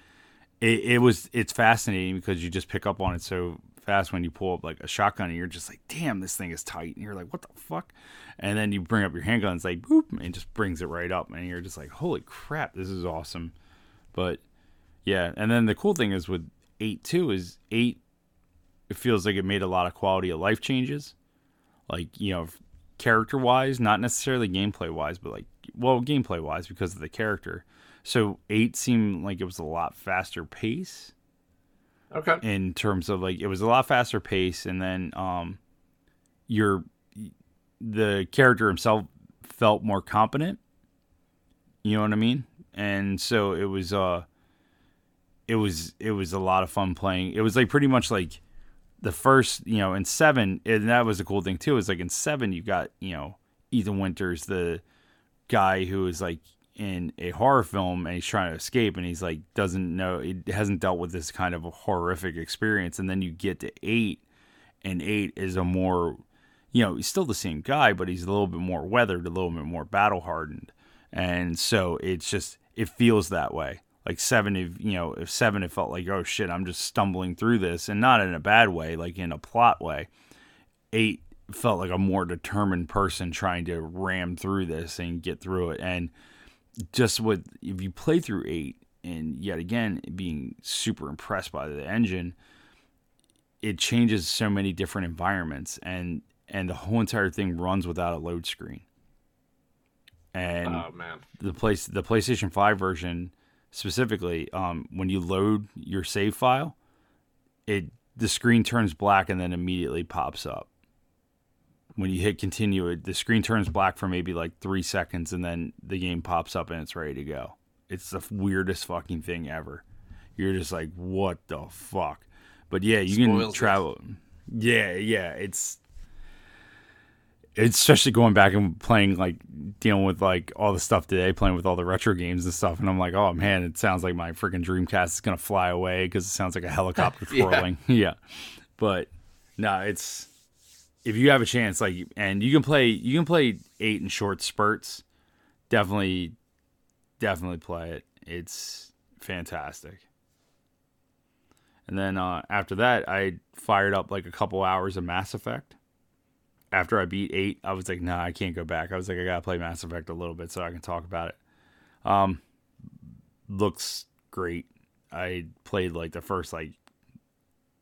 [SPEAKER 2] it, it was it's fascinating because you just pick up on it so fast when you pull up like a shotgun, and you're just like, damn, this thing is tight, and you're like, what the fuck, and then you bring up your handgun, it's like boop, and just brings it right up, and you're just like, holy crap, this is awesome, but yeah, and then the cool thing is with eight two is eight, it feels like it made a lot of quality of life changes, like you know character wise, not necessarily gameplay wise, but like well, gameplay wise because of the character. So eight seemed like it was a lot faster pace
[SPEAKER 1] Okay.
[SPEAKER 2] in terms of like it was a lot faster pace, and then um, your the character himself felt more competent. You know what I mean? And so it was uh, it was it was a lot of fun playing. It was like pretty much like the first, you know, in seven, and that was a cool thing too. Is like in seven, you got you know Ethan Winters, the guy who is like in a horror film and he's trying to escape, and he's like doesn't know, he hasn't dealt with this kind of horrific experience, and then you get to eight, and eight is a more, you know, he's still the same guy, but he's a little bit more weathered, a little bit more battle hardened, and so it's just it feels that way like seven if you know if seven it felt like oh shit i'm just stumbling through this. And not in a bad way like in a plot way. Eight felt like a more determined person trying to ram through this and get through it. And just with if you play through eight and yet again being super impressed by the engine it changes so many different environments. And and the whole entire thing runs without a load screen. And
[SPEAKER 1] Oh man.
[SPEAKER 2] the place the PlayStation 5 version specifically um, when you load your save file it the screen turns black and then immediately pops up. When you hit continue it the screen turns black for maybe like 3 seconds and then the game pops up and it's ready to go. It's the weirdest fucking thing ever. You're just like what the fuck? But yeah you can
[SPEAKER 1] Spoils it.
[SPEAKER 2] travel. Yeah yeah it's it's especially going back and playing like dealing with like all the stuff today, playing with all the retro games and stuff, and I'm like, oh man, it sounds like my freaking Dreamcast is gonna fly away because it sounds like a helicopter
[SPEAKER 1] Yeah.
[SPEAKER 2] twirling. yeah, but no, it's if you have a chance, like, and you can play, you can play eight in short spurts. Definitely, definitely play it. It's fantastic. And then uh, after that, I fired up like a couple hours of Mass Effect after I beat eight, I was like, nah, I can't go back. I was like, I gotta play Mass Effect a little bit so I can talk about it. Um, looks great. I played like the first like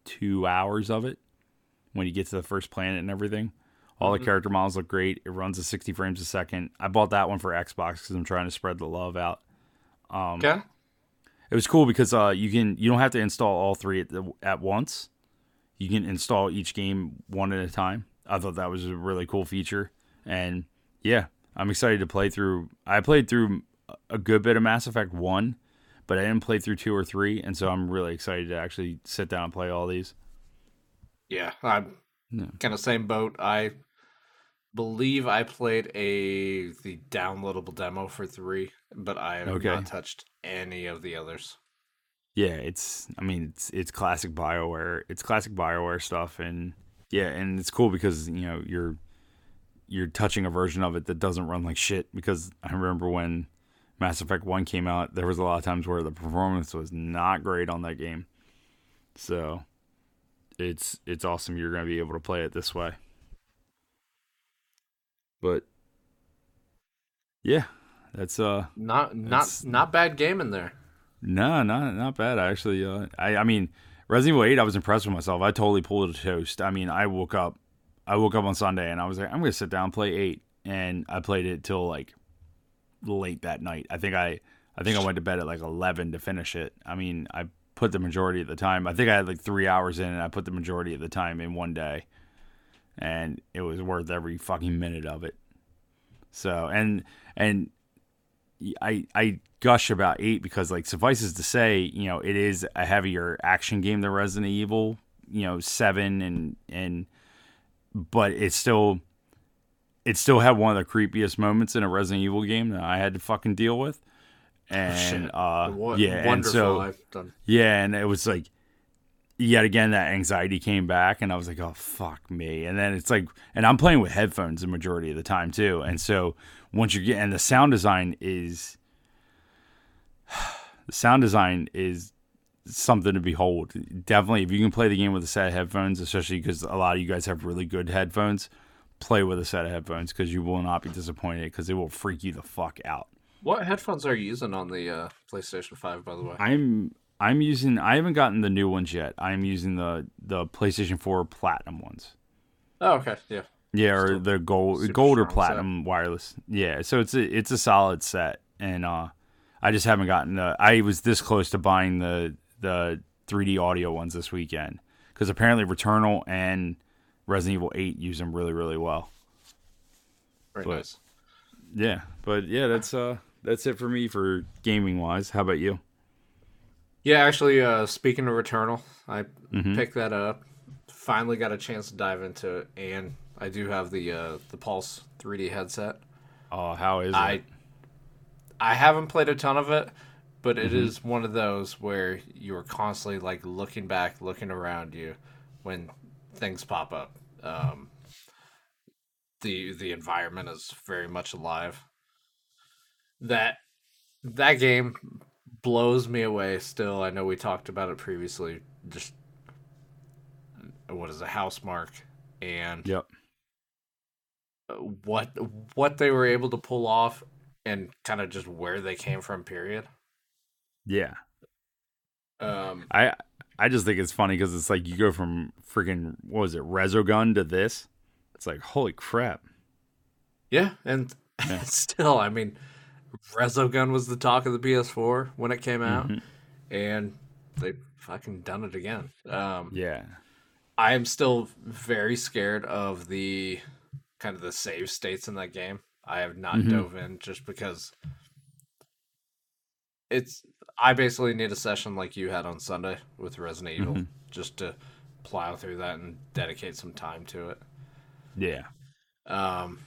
[SPEAKER 2] two hours of it when you get to the first planet and everything. All the character models look great. It runs at 60 frames a second. I bought that one for Xbox because I'm trying to spread the love out. Um,
[SPEAKER 1] Okay.
[SPEAKER 2] It was cool because uh, you can you don't have to install all three at, the, at once. You can install each game one at a time. I thought that was a really cool feature, and yeah, I'm excited to play through. I played through a good bit of Mass Effect One, but I didn't play through two or three, and so I'm really excited to actually sit down and play all these.
[SPEAKER 1] Yeah, I'm
[SPEAKER 2] No.
[SPEAKER 1] kind of same boat. I believe I played a the downloadable demo for three, but I have
[SPEAKER 2] Okay.
[SPEAKER 1] not touched any of the others.
[SPEAKER 2] Yeah, it's. I mean, it's it's classic Bioware. It's classic Bioware stuff, and yeah, and it's cool because you know you're you're touching a version of it that doesn't run like shit. Because I remember when Mass Effect One came out, there was a lot of times where the performance was not great on that game. So it's it's awesome. You're gonna be able to play it this way. But yeah, that's uh
[SPEAKER 1] Not not
[SPEAKER 2] That's-
[SPEAKER 1] not bad game in there.
[SPEAKER 2] no, not not bad actually. Uh, I I mean, Resident Evil Eight, I was impressed with myself. I totally pulled a toast. I mean, I woke up, I woke up on Sunday and I was like, I'm gonna sit down play eight, and I played it till like late that night. I think I I think I went to bed at like eleven to finish it. I mean, I put the majority of the time. I think I had like three hours in, and I put the majority of the time in one day, and it was worth every fucking minute of it. So and and I I gush about eight because like suffices to say, you know, it is a heavier action game than Resident Evil, you know, seven and and but it's still it still had one of the creepiest moments in a Resident Evil game that I had to fucking deal with. And
[SPEAKER 1] Shit.
[SPEAKER 2] uh
[SPEAKER 1] Wo-
[SPEAKER 2] yeah, and so
[SPEAKER 1] I've done.
[SPEAKER 2] yeah, and it was like yet again that anxiety came back and I was like, "Oh fuck me." And then it's like and I'm playing with headphones the majority of the time too. And so once you get and the sound design is the sound design is something to behold. Definitely if you can play the game with a set of headphones, especially because a lot of you guys have really good headphones, play with a set of headphones because you will not be disappointed because it will freak you the fuck out.
[SPEAKER 1] What headphones are you using on the uh, PlayStation Five? By the way,
[SPEAKER 2] I'm I'm using I haven't gotten the new ones yet. I'm using the the PlayStation 4 Platinum ones.
[SPEAKER 1] oh okay, yeah.
[SPEAKER 2] Yeah, or the gold gold or
[SPEAKER 1] strong set.
[SPEAKER 2] platinum wireless. Yeah, so it's a it's a solid set and uh I just haven't gotten the I was this close to buying the the 3D audio ones this weekend cuz apparently Returnal and Resident Evil 8 use them really really well.
[SPEAKER 1] Very
[SPEAKER 2] But-
[SPEAKER 1] nice.
[SPEAKER 2] Yeah, but yeah, that's uh that's it for me for gaming wise. How about you?
[SPEAKER 1] Yeah, actually, uh, speaking of Returnal, I
[SPEAKER 2] Mhm.
[SPEAKER 1] picked that up. Finally got a chance to dive into it, and I do have the uh, the Pulse 3D headset.
[SPEAKER 2] Oh, how is
[SPEAKER 1] I
[SPEAKER 2] it?
[SPEAKER 1] I haven't played a ton of it, but it is one of those where you're constantly like looking back, looking around you when things pop up. Um, the the environment is very much alive. That that game blows me away still. I know we talked about it previously. Just what is a Housemarque and
[SPEAKER 2] Yep.
[SPEAKER 1] What what they were able to pull off and kind of just where they came from period
[SPEAKER 2] Yeah.
[SPEAKER 1] um
[SPEAKER 2] I I just think it's funny because it's like you go from freaking what was it Resogun to this. It's like holy crap.
[SPEAKER 1] yeah and
[SPEAKER 2] Yeah.
[SPEAKER 1] still i mean resogun was the talk of the ps4 when it came out
[SPEAKER 2] Mhm.
[SPEAKER 1] and they fucking done it again um
[SPEAKER 2] Yeah.
[SPEAKER 1] i am still very scared of the kind of the save states in that game i have not
[SPEAKER 2] Mhm.
[SPEAKER 1] dove in just because it's i basically need a session like you had on sunday with resident evil
[SPEAKER 2] Mhm.
[SPEAKER 1] just to plow through that and dedicate some time to it
[SPEAKER 2] Yeah.
[SPEAKER 1] um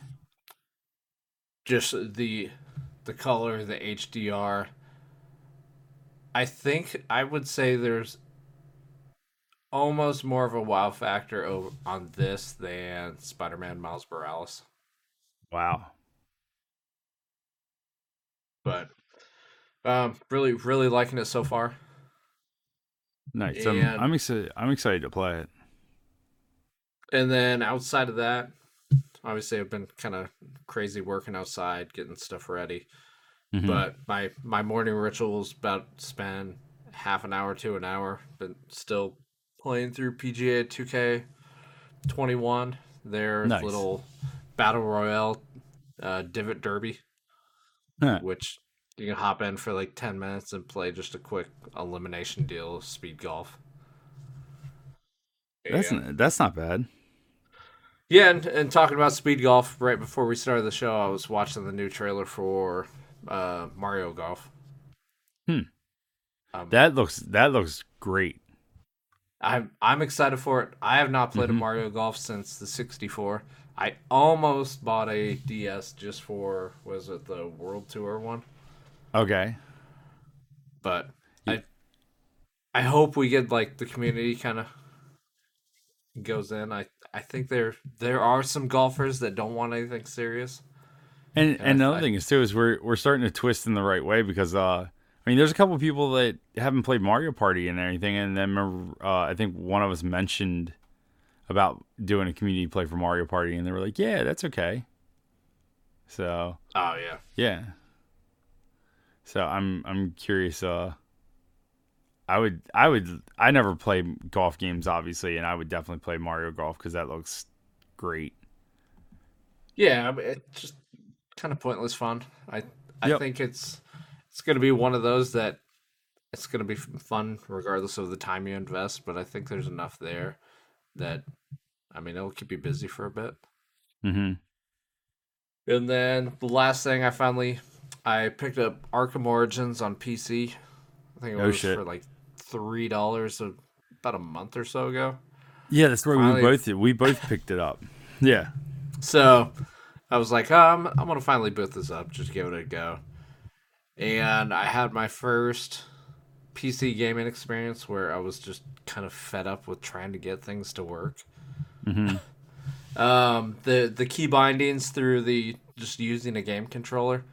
[SPEAKER 1] just the the color the hdr i think i would say there's almost more of a wow factor over on this than spider-man miles morales
[SPEAKER 2] Wow.
[SPEAKER 1] but um really really liking it so far
[SPEAKER 2] Nice. I'm, I'm excited. I'm excited to play it.
[SPEAKER 1] and then outside of that obviously i've been kind of crazy working outside getting stuff ready
[SPEAKER 2] Mhm.
[SPEAKER 1] but my my morning rituals about spend half an hour to an hour but still playing through pga 2k 21 their
[SPEAKER 2] Nice.
[SPEAKER 1] little battle royale uh, divot derby
[SPEAKER 2] Huh.
[SPEAKER 1] which you can hop in for like 10 minutes and play just a quick elimination deal of speed golf
[SPEAKER 2] that's
[SPEAKER 1] And-
[SPEAKER 2] n- that's not bad.
[SPEAKER 1] yeah, and, and talking about speed golf, right before we started the show, I was watching the new trailer for uh, Mario Golf.
[SPEAKER 2] Hmm.
[SPEAKER 1] Um,
[SPEAKER 2] That looks that looks great.
[SPEAKER 1] I'm I'm excited for it. I have not played
[SPEAKER 2] Mhm.
[SPEAKER 1] a Mario Golf since the 64. I almost bought a DS just for was it the World Tour one,
[SPEAKER 2] Okay.
[SPEAKER 1] but
[SPEAKER 2] Yeah.
[SPEAKER 1] I I hope we get like the community kind of goes in. I I think there there are some golfers that don't want anything serious.
[SPEAKER 2] And
[SPEAKER 1] And I
[SPEAKER 2] and another
[SPEAKER 1] thought-
[SPEAKER 2] thing is too is we're we're starting to twist in the right way because uh I mean there's a couple people that haven't played Mario Party and anything, and then uh, I think one of us mentioned about doing a community play for Mario Party and they were like yeah that's okay. So
[SPEAKER 1] Oh yeah.
[SPEAKER 2] yeah. So I'm I'm curious. Uh, I would I would I never play golf games obviously, and I would definitely play Mario Golf because that looks great.
[SPEAKER 1] Yeah, I mean, it's just kind of pointless fun. I I
[SPEAKER 2] Yep.
[SPEAKER 1] think it's it's going to be one of those that it's going to be fun regardless of the time you invest. But I think there's enough there that I mean it'll keep you busy for a bit.
[SPEAKER 2] Mm-hmm.
[SPEAKER 1] And then the last thing I finally I picked up Arkham Origins on PC. I think it
[SPEAKER 2] Oh,
[SPEAKER 1] was
[SPEAKER 2] shit.
[SPEAKER 1] for like three dollars about a month or so ago.
[SPEAKER 2] Yeah, that's where
[SPEAKER 1] Finally-
[SPEAKER 2] we both did. We both picked it up. Yeah.
[SPEAKER 1] So I was like, um, I'm gonna finally boot this up, just give it a go. And I had my first PC gaming experience where I was just kind of fed up with trying to get things to work.
[SPEAKER 2] Mm-hmm.
[SPEAKER 1] Um, the the key bindings through the just using a game controller.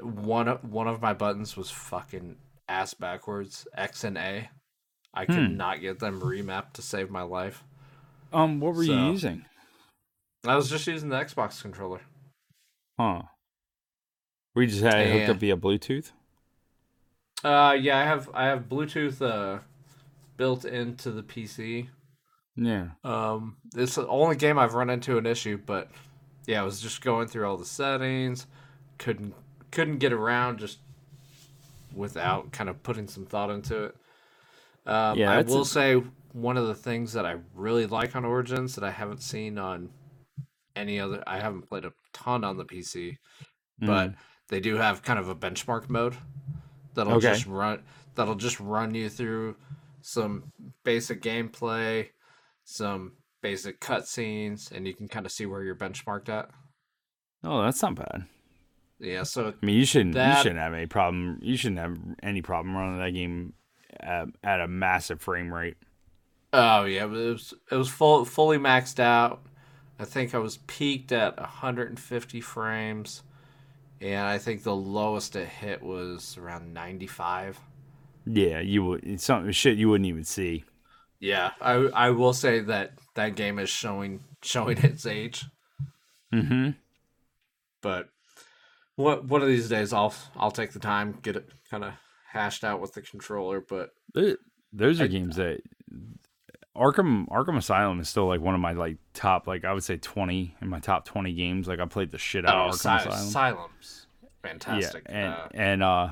[SPEAKER 1] One of one of my buttons was fucking ass backwards, X and A. I could
[SPEAKER 2] Hmm.
[SPEAKER 1] not get them remapped to save my life.
[SPEAKER 2] Um, what were you using?
[SPEAKER 1] I was just using the Xbox controller.
[SPEAKER 2] Huh? We just had it hooked
[SPEAKER 1] Yeah.
[SPEAKER 2] up via Bluetooth.
[SPEAKER 1] Uh, yeah, I have I have Bluetooth uh built into the PC.
[SPEAKER 2] Yeah.
[SPEAKER 1] Um, it's the only game I've run into an issue, but yeah, I was just going through all the settings, couldn't couldn't get around just without kind of putting some thought into it. Um,
[SPEAKER 2] Yeah,
[SPEAKER 1] I will
[SPEAKER 2] a-
[SPEAKER 1] say one of the things that I really like on Origins that I haven't seen on any other. I haven't played a ton on the PC, but
[SPEAKER 2] Mm.
[SPEAKER 1] They do have kind of a benchmark mode that'll
[SPEAKER 2] Okay.
[SPEAKER 1] just run that'll just run you through some basic gameplay, some basic cutscenes, and you can kind of see where you're benchmarked at.
[SPEAKER 2] oh, that's not bad.
[SPEAKER 1] Yeah, so
[SPEAKER 2] I mean, you shouldn't
[SPEAKER 1] That-
[SPEAKER 2] you shouldn't have any problem. You shouldn't have any problem running that game at, at a massive frame rate.
[SPEAKER 1] oh yeah, it was it was full fully maxed out. I think I was peaked at 150 frames, and I think the lowest it hit was around 95.
[SPEAKER 2] Yeah, you would. It's something shit you wouldn't even see.
[SPEAKER 1] Yeah, I I will say that that game is showing showing its age.
[SPEAKER 2] Mm-hmm.
[SPEAKER 1] but what one of these days I'll I'll take the time get it kind of hashed out with the controller. But
[SPEAKER 2] Those are
[SPEAKER 1] I-
[SPEAKER 2] games that Arkham Arkham Asylum is still like one of my like top like I would say twenty in my top twenty games. Like I played the shit out
[SPEAKER 1] oh,
[SPEAKER 2] of Arkham
[SPEAKER 1] Asylum.
[SPEAKER 2] Asylum.
[SPEAKER 1] Asylum's fantastic.
[SPEAKER 2] Yeah, and
[SPEAKER 1] uh,
[SPEAKER 2] and uh,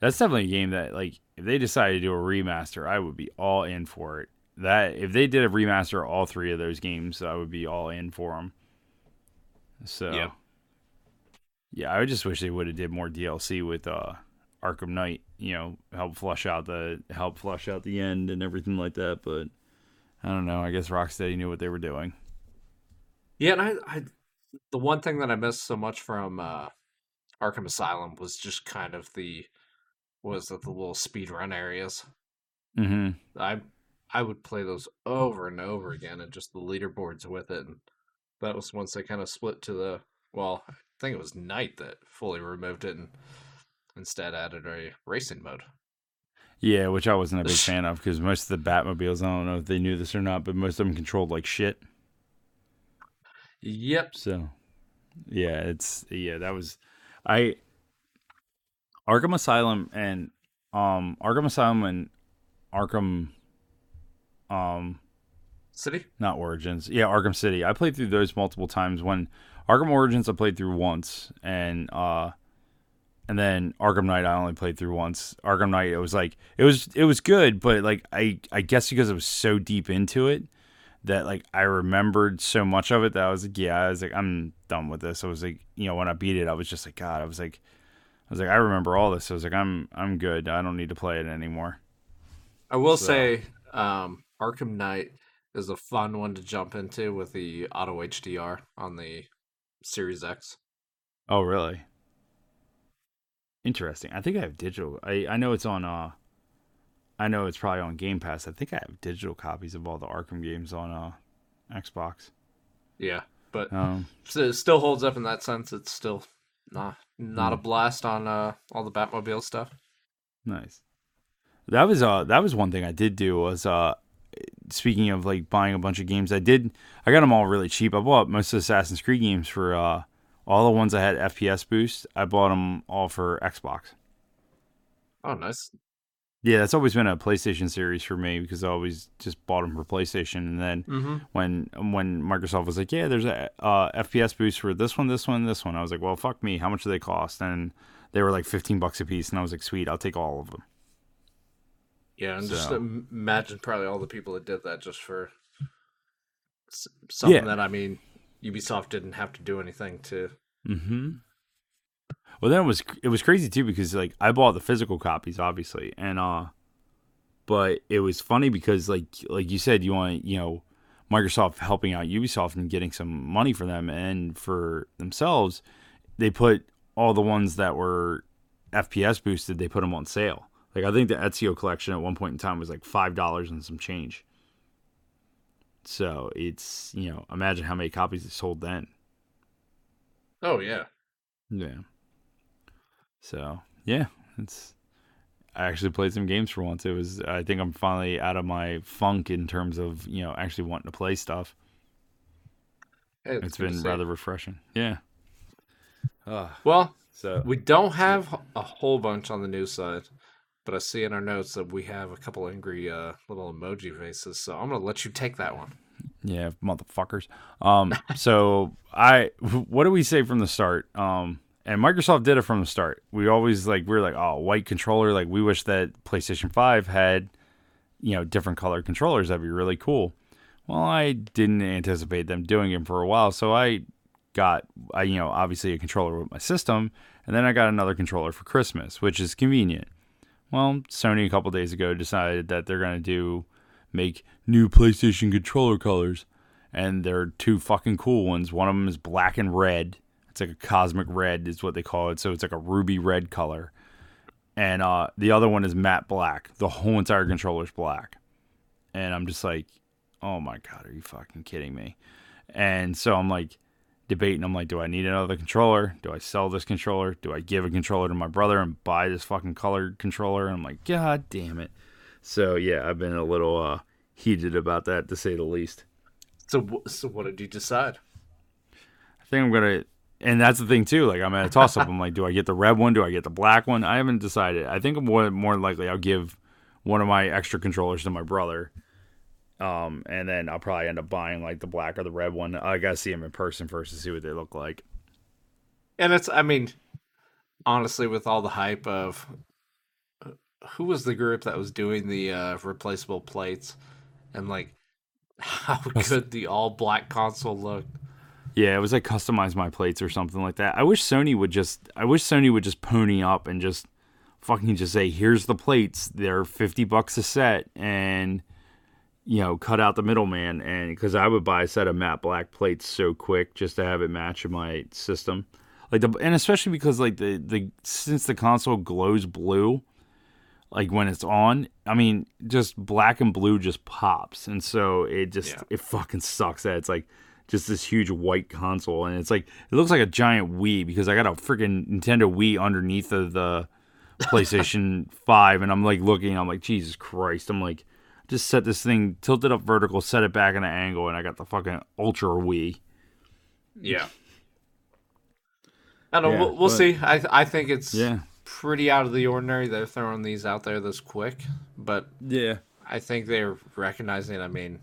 [SPEAKER 2] that's definitely a game that like if they decided to do a remaster, I would be all in for it. That if they did a remaster of all three of those games, I would be all in for them. So
[SPEAKER 1] Yeah.
[SPEAKER 2] yeah, I just wish they would have did more DLC with uh Arkham Knight. You know, help flush out the help flush out the end and everything like that. But I don't know. I guess Rocksteady knew what they were doing.
[SPEAKER 1] yeah, and I, I the one thing that I missed so much from uh, Arkham Asylum was just kind of the was that the little speed run areas.
[SPEAKER 2] Mm-hmm.
[SPEAKER 1] I I would play those over and over again, and just the leaderboards with it. And that was once they kind of split to the well, I think it was Knight that fully removed it and instead added a racing mode.
[SPEAKER 2] Yeah, which I wasn't a big fan of because most of the Batmobiles, I don't know if they knew this or not, but most of them controlled like shit.
[SPEAKER 1] Yep.
[SPEAKER 2] So, yeah, it's yeah, that was I Arkham Asylum and um Arkham Asylum and Arkham um
[SPEAKER 1] City.
[SPEAKER 2] not Origins. Yeah, Arkham City. I played through those multiple times. When Arkham Origins I played through once and uh and then Arkham Knight I only played through once. Arkham Knight it was like it was it was good, but like I I guess because I was so deep into it that like I remembered so much of it that I was like, yeah, I was like, I'm done with this. I was like, you know, when I beat it, I was just like, God, I was like I was like, I remember all this. I was like, I'm I'm good. I don't need to play it anymore.
[SPEAKER 1] I will
[SPEAKER 2] So-
[SPEAKER 1] say, um, Arkham Knight is a fun one to jump into with the auto HDR on the Series X.
[SPEAKER 2] Oh, really? Interesting. I think I have digital. I I know it's on. Uh, I know it's probably on Game Pass. I think I have digital copies of all the Arkham games on uh, Xbox.
[SPEAKER 1] Yeah, but
[SPEAKER 2] Um,
[SPEAKER 1] so it still holds up in that sense. It's still not not a
[SPEAKER 2] Hmm.
[SPEAKER 1] blast on uh, all the Batmobile stuff.
[SPEAKER 2] Nice. That was uh that was one thing I did do was uh speaking of like buying a bunch of games I did I got them all really cheap. I bought most of the Assassin's Creed games for uh all the ones that had FPS boost. I bought them all for Xbox.
[SPEAKER 1] Oh, nice.
[SPEAKER 2] Yeah, that's always been a PlayStation series for me because I always just bought them for PlayStation and then
[SPEAKER 1] Mm-hmm.
[SPEAKER 2] when when Microsoft was like, "Yeah, there's a uh, FPS boost for this one, this one, this one," I was like, "Well, fuck me. How much do they cost?" And they were like fifteen bucks a piece, and I was like, "Sweet, I'll take all of them."
[SPEAKER 1] Yeah, and just
[SPEAKER 2] So-
[SPEAKER 1] im- imagine probably all the people that did that just for something
[SPEAKER 2] Yeah.
[SPEAKER 1] that I mean, Ubisoft didn't have to do anything to.
[SPEAKER 2] Mm-hmm. Well, then it was it was crazy too because like I bought the physical copies, obviously, and uh, but it was funny because like like you said, you want you know Microsoft helping out Ubisoft and getting some money for them and for themselves, they put all the ones that were FPS boosted, they put them on sale. Like I think the Ezio collection at one point in time was like five dollars and some change. So it's you know imagine how many copies it sold then.
[SPEAKER 1] Oh yeah,
[SPEAKER 2] Yeah. So yeah, it's. I actually played some games for once. It was. I think I'm finally out of my funk in terms of you know actually wanting to play stuff.
[SPEAKER 1] Hey,
[SPEAKER 2] it's been rather refreshing. Yeah. Uh,
[SPEAKER 1] well.
[SPEAKER 2] so
[SPEAKER 1] We don't have a whole bunch on the news side, but I see in our notes that we have a couple angry uh, little emoji faces. So I'm gonna let you take that one.
[SPEAKER 2] yeah, motherfuckers. Um. so I. What do we say from the start? Um. And Microsoft did it from the start. We always like we are like, oh, white controller. Like we wish that PlayStation Five had, you know, different color controllers. That'd be really cool. Well, I didn't anticipate them doing it for a while, so I got, I you know, obviously a controller with my system, and then I got another controller for Christmas, which is convenient. Well, Sony a couple days ago decided that they're gonna do make new PlayStation controller colors, and they're two fucking cool ones. One of them is black and red. It's like a cosmic red, is what they call it. So it's like a ruby red color, and uh, the other one is matte black. The whole entire controller's black, and I'm just like, oh my god, are you fucking kidding me? And so I'm like debating. I'm like, do I need another controller? Do I sell this controller? Do I give a controller to my brother and buy this fucking colored controller? And I'm like, god damn it. So yeah, I've been a little uh, heated about that to say the least.
[SPEAKER 1] So, so what did you decide?
[SPEAKER 2] I think I'm gonna, and that's the thing too. Like I'm at a toss up. I'm like, do I get the red one? Do I get the black one? I haven't decided. I think more more likely I'll give one of my extra controllers to my brother. Um, and then I'll probably end up buying like the black or the red one. I gotta see them in person first to see what they look like.
[SPEAKER 1] And it's, I mean, honestly, with all the hype of uh, who was the group that was doing the uh, replaceable plates and like how good the all black console looked.
[SPEAKER 2] Yeah, it was like customize my plates or something like that. I wish Sony would just I wish Sony would just pony up and just fucking just say, "Here's the plates. They're 50 bucks a set." And you know, cut out the middleman and cuz I would buy a set of matte black plates so quick just to have it match in my system. Like the and especially because like the the since the console glows blue, like when it's on, I mean, just black and blue just pops. And so it just
[SPEAKER 1] Yeah.
[SPEAKER 2] it fucking sucks that it's like just this huge white console and it's like it looks like a giant Wii because I got a freaking Nintendo Wii underneath of the PlayStation 5 and I'm like looking I'm like Jesus Christ I'm like just set this thing tilt it up vertical set it back in an angle and I got the fucking Ultra Wii
[SPEAKER 1] Yeah. I don't know.
[SPEAKER 2] Yeah,
[SPEAKER 1] we'll, we'll
[SPEAKER 2] but-
[SPEAKER 1] see. I I think it's
[SPEAKER 2] yeah
[SPEAKER 1] pretty out of the ordinary. They're throwing these out there this quick, but
[SPEAKER 2] yeah
[SPEAKER 1] I think they're recognizing. I mean,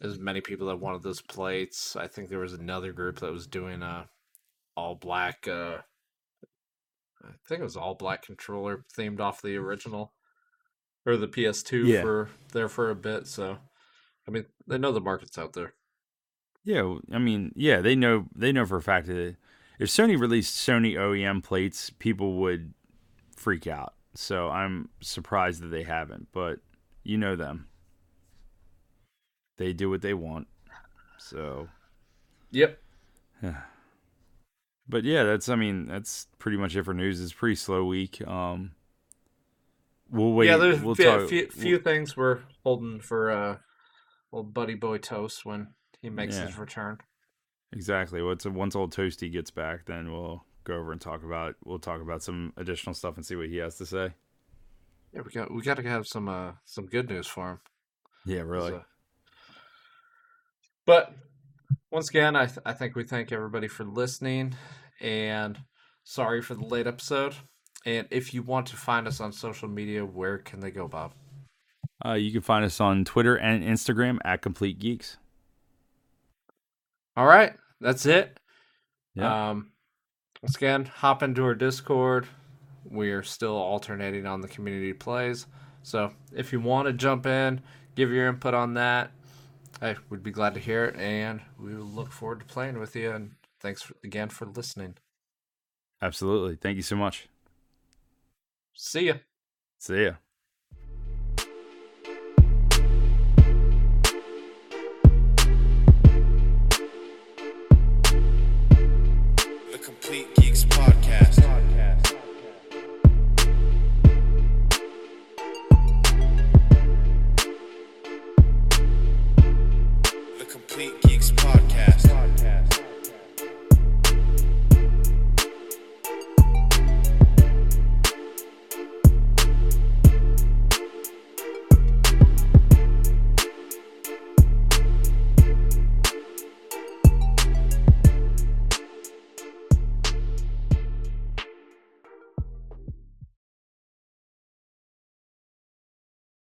[SPEAKER 1] there's many people that wanted those plates. I think there was another group that was doing a all black. Uh, I think it was all black controller themed off the original or the PS2
[SPEAKER 2] Yeah.
[SPEAKER 1] for there for a bit. So, I mean, they know the market's out there.
[SPEAKER 2] Yeah, I mean, yeah, they know they know for a fact that if Sony released Sony OEM plates, people would freak out. So I'm surprised that they haven't, but you know them. they do what they want. So,
[SPEAKER 1] Yep.
[SPEAKER 2] Yeah, but yeah, that's I mean that's pretty much it for news. It's a pretty slow week. Um, we'll wait.
[SPEAKER 1] yeah, there's
[SPEAKER 2] we'll
[SPEAKER 1] few,
[SPEAKER 2] talk.
[SPEAKER 1] few, few things we're holding for uh, old buddy boy Toast when he makes
[SPEAKER 2] Yeah.
[SPEAKER 1] his return.
[SPEAKER 2] Exactly. Once once old Toasty gets back, then we'll go over and talk about we'll talk about some additional stuff and see what he has to say.
[SPEAKER 1] Yeah, we got we got to have some uh some good news for him.
[SPEAKER 2] Yeah, really.
[SPEAKER 1] So- but once again, I th- I think we thank everybody for listening, and sorry for the late episode. And if you want to find us on social media, where can they go, Bob?
[SPEAKER 2] Uh, you can find us on Twitter and Instagram at Complete Geeks.
[SPEAKER 1] All right, that's it.
[SPEAKER 2] Yeah.
[SPEAKER 1] Um, once again, hop into our Discord. We are still alternating on the community plays. So if you want to jump in, give your input on that, hey, we'd be glad to hear it. And we will look forward to playing with you. And thanks again for listening.
[SPEAKER 2] Absolutely. Thank you so much.
[SPEAKER 1] See ya.
[SPEAKER 2] See ya.